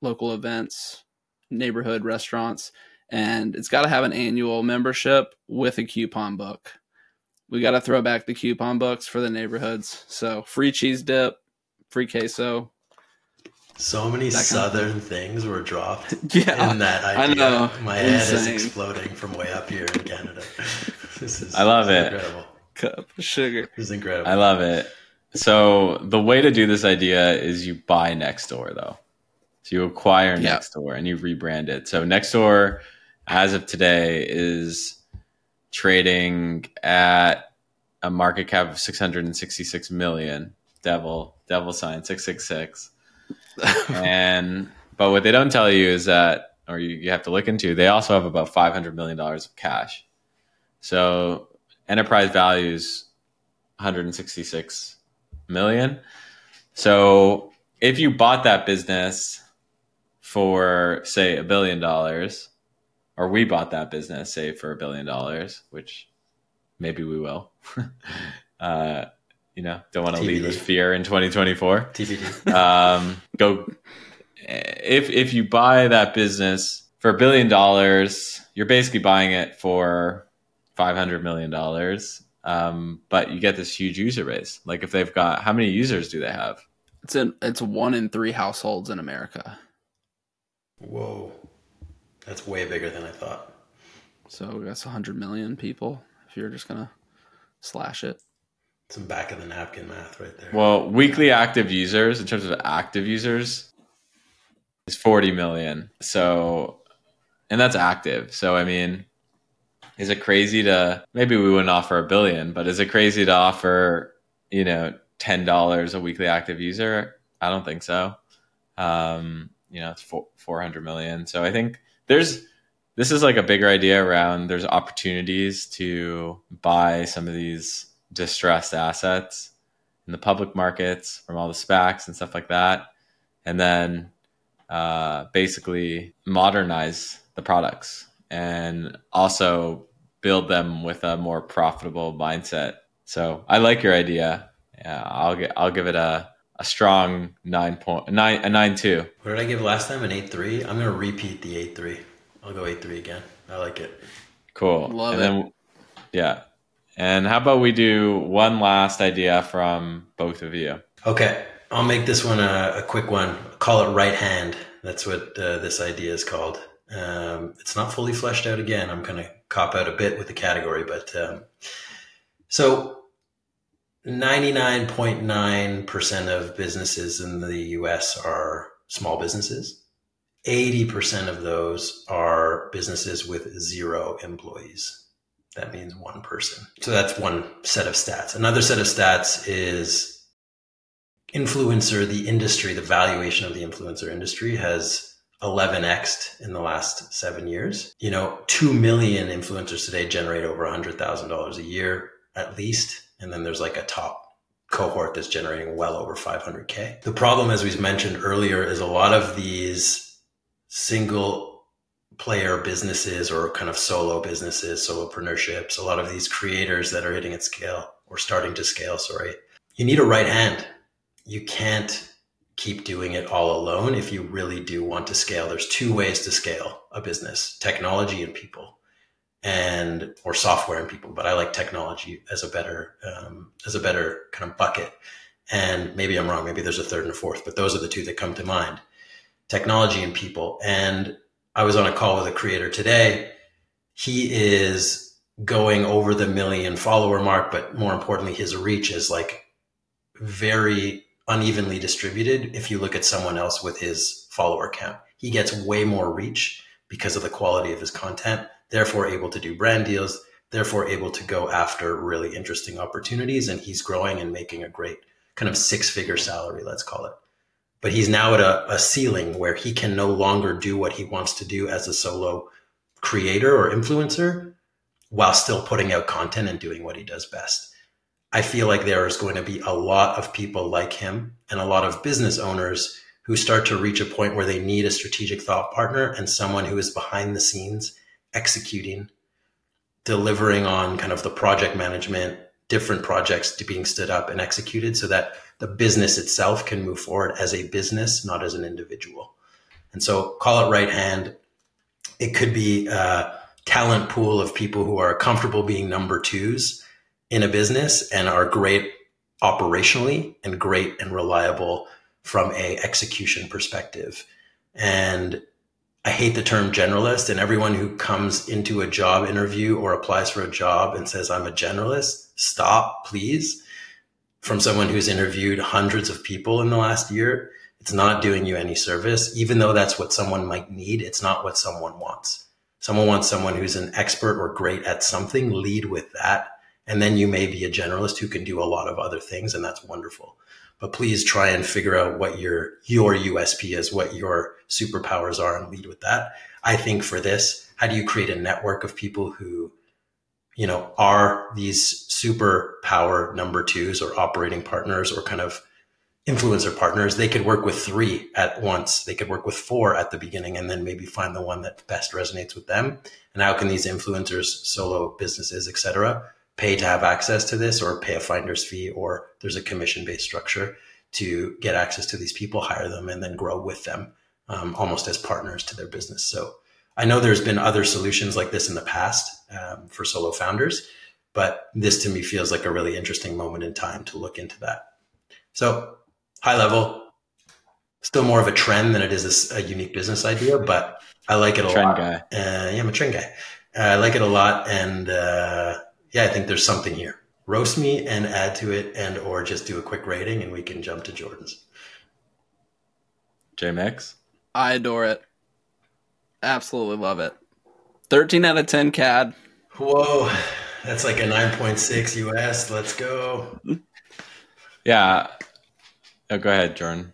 S1: local events, neighborhood restaurants, and it's got to have an annual membership with a coupon book. We got to throw back the coupon books for the neighborhoods. So free cheese dip, free queso.
S2: So many southern things were dropped
S1: yeah,
S2: in that idea. I know. My head is exploding from way up here in Canada.
S3: This is I love it. Incredible
S1: cup of sugar.
S2: This is incredible.
S3: I love it. So the way to do this idea is you buy Nextdoor though. So you acquire yep. Nextdoor and you rebrand it. So Nextdoor as of today is trading at a market cap of 666 million. Devil, devil sign 666. and but what they don't tell you is that or you, you have to look into, they also have about 500 million dollars of cash. So enterprise values 166 million. So if you bought that business for say a billion dollars, or we bought that business say for a billion dollars, which maybe we will. uh, you know, don't want to lead with fear in 2024. TBD. um, go if if you buy that business for a billion dollars, you're basically buying it for five hundred million dollars. Um, but you get this huge user base. Like if they've got how many users do they have?
S1: It's in it's one in three households in America.
S2: Whoa, that's way bigger than I thought.
S1: So that's hundred million people. If you're just gonna slash it,
S2: some back of the napkin math right there.
S3: Well, weekly active users in terms of active users is forty million. So, and that's active. So I mean, is it crazy to maybe we wouldn't offer a billion, but is it crazy to offer, you know, ten dollars a weekly active user? I don't think so. Um, you know, it's four, 400 million. So I think there's this is like a bigger idea around there's opportunities to buy some of these distressed assets in the public markets from all the SPACs and stuff like that. And then uh, basically modernize the products and also build them with a more profitable mindset. So I like your idea. Yeah, I'll get I'll give it a a strong nine point nine a nine two.
S2: What did I give last time? An eight three. I'm gonna repeat the eight three. I'll go eight three again. I like it.
S3: Cool.
S1: Love
S3: and
S1: it.
S3: Then, yeah. And how about we do one last idea from both of you?
S2: Okay, I'll make this one a, a quick one. Call it right hand. That's what uh, this idea is called. Um, it's not fully fleshed out again. I'm going to cop out a bit with the category, but um, so 99.9% of businesses in the US are small businesses. 80% of those are businesses with zero employees. That means one person. So that's one set of stats. Another set of stats is influencer, the industry, the valuation of the influencer industry has 11x in the last seven years. You know, 2 million influencers today generate over $100,000 a year at least. And then there's like a top cohort that's generating well over 500K. The problem, as we mentioned earlier, is a lot of these single player businesses or kind of solo businesses, solopreneurships, a lot of these creators that are hitting at scale or starting to scale, sorry, you need a right hand. You can't keep doing it all alone if you really do want to scale. There's two ways to scale a business, technology and people and or software and people, but I like technology as a better um, as a better kind of bucket. And maybe I'm wrong. Maybe there's a third and a fourth, but those are the two that come to mind: technology and people. And I was on a call with a creator today. He is going over the million follower mark, but more importantly, his reach is like very unevenly distributed. If you look at someone else with his follower count, he gets way more reach because of the quality of his content therefore able to do brand deals, therefore able to go after really interesting opportunities. And he's growing and making a great kind of six figure salary, let's call it. But he's now at a, a ceiling where he can no longer do what he wants to do as a solo creator or influencer while still putting out content and doing what he does best. I feel like there is going to be a lot of people like him and a lot of business owners who start to reach a point where they need a strategic thought partner and someone who is behind the scenes executing, delivering on kind of the project management, different projects being stood up and executed so that the business itself can move forward as a business, not as an individual. And so call it right hand. It could be a talent pool of people who are comfortable being number twos in a business and are great operationally and great and reliable from a execution perspective. And I hate the term generalist, and everyone who comes into a job interview or applies for a job and says, I'm a generalist, stop, please. From someone who's interviewed hundreds of people in the last year, it's not doing you any service. Even though that's what someone might need, it's not what someone wants. Someone wants someone who's an expert or great at something, lead with that. And then you may be a generalist who can do a lot of other things, and that's wonderful but please try and figure out what your your USP is, what your superpowers are, and lead with that. I think for this, how do you create a network of people who, you know, are these superpower number twos or operating partners or kind of influencer partners? They could work with three at once. They could work with four at the beginning, and then maybe find the one that best resonates with them. And how can these influencers, solo businesses, etc., pay to have access to this or pay a finder's fee or there's a commission based structure to get access to these people, hire them, and then grow with them um, almost as partners to their business. So I know there's been other solutions like this in the past um, for solo founders, but this to me feels like a really interesting moment in time to look into that. So high level, still more of a trend than it is a, a unique business idea, but I like it a
S3: trend
S2: lot.
S3: Guy.
S2: Uh, yeah, I'm a trend guy. Uh, I like it a lot, and uh, yeah, I think there's something here. Roast me and add to it, and or just do a quick rating, and we can jump to Jordan's.
S3: JMX.
S1: I adore it. Absolutely love it. 13 out of 10 CAD.
S2: Whoa, that's like a 9.6 US. Let's go.
S3: Yeah. Oh, go ahead, Jordan.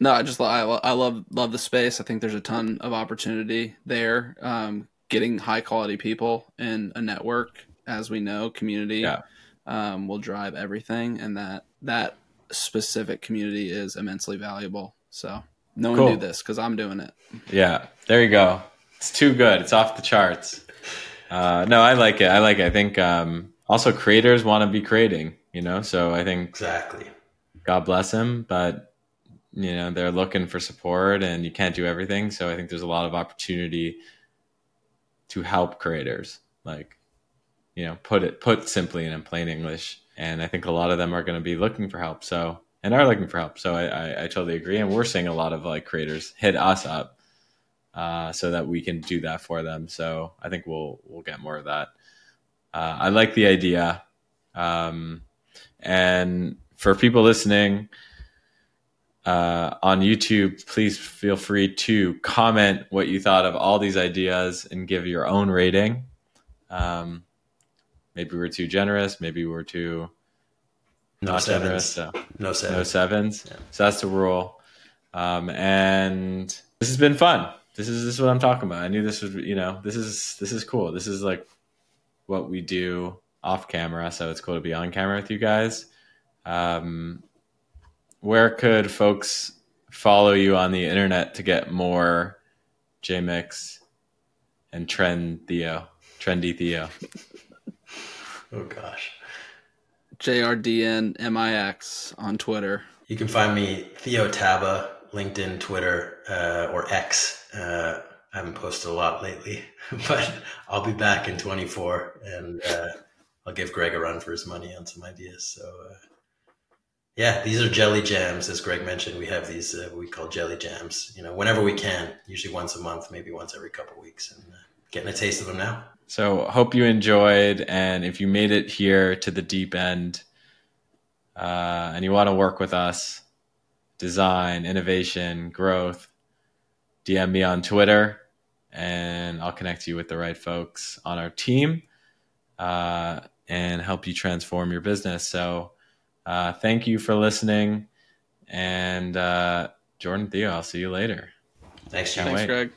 S1: No, I just I, I love love the space. I think there's a ton of opportunity there. Um, getting high quality people in a network as we know, community
S3: Yeah.
S1: um, will drive everything, and that that specific community is immensely valuable. So no one
S3: Cool.
S1: do this because I'm doing it.
S3: Yeah, there you go. It's too good. It's off the charts. Uh, no, I like it. I like it. I think um, also creators want to be creating, you know. So I think
S2: Exactly.
S3: God bless him, but you know they're looking for support, and you can't do everything. So I think there's a lot of opportunity to help creators, like you know, put it put simply and in plain English. And I think a lot of them are going to be looking for help. So and are looking for help. So I, I, I totally agree. And we're seeing a lot of like creators hit us up uh, so that we can do that for them. So I think we'll we'll get more of that. Uh, I like the idea. Um, and for people listening uh, on YouTube, please feel free to comment what you thought of all these ideas and give your own rating. Um, maybe we're too generous. Maybe we're too
S2: No
S3: not
S2: sevens.
S3: generous. So
S2: No sevens.
S3: no sevens.
S2: Yeah.
S3: So that's the rule. Um, and this has been fun. This is this is what I'm talking about. I knew this was you know this is this is cool. This is like what we do off camera, so it's cool to be on camera with you guys. Um, where could folks follow you on the internet to get more JMix and Trend Theo, Trendy Theo?
S2: Oh gosh.
S1: JRDNMIX on Twitter.
S2: You can find me Theo Tabah, LinkedIn, Twitter, uh, or X. Uh, I haven't posted a lot lately, but I'll be back in 24 and uh, I'll give Greg a run for his money on some ideas. So, uh, yeah, these are jelly jams. As Greg mentioned, we have these uh, we call jelly jams. You know, whenever we can, usually once a month, maybe once every couple of weeks, and uh, getting a taste of them now.
S3: So, hope you enjoyed, and if you made it here to the deep end, uh, and you want to work with us, design, innovation, growth, DM me on Twitter, and I'll connect you with the right folks on our team uh, and help you transform your business. So, uh, thank you for listening. And uh, Jordan Theo, I'll see you later.
S2: Thanks,
S3: Can't
S1: Thanks,
S3: wait.
S1: Greg.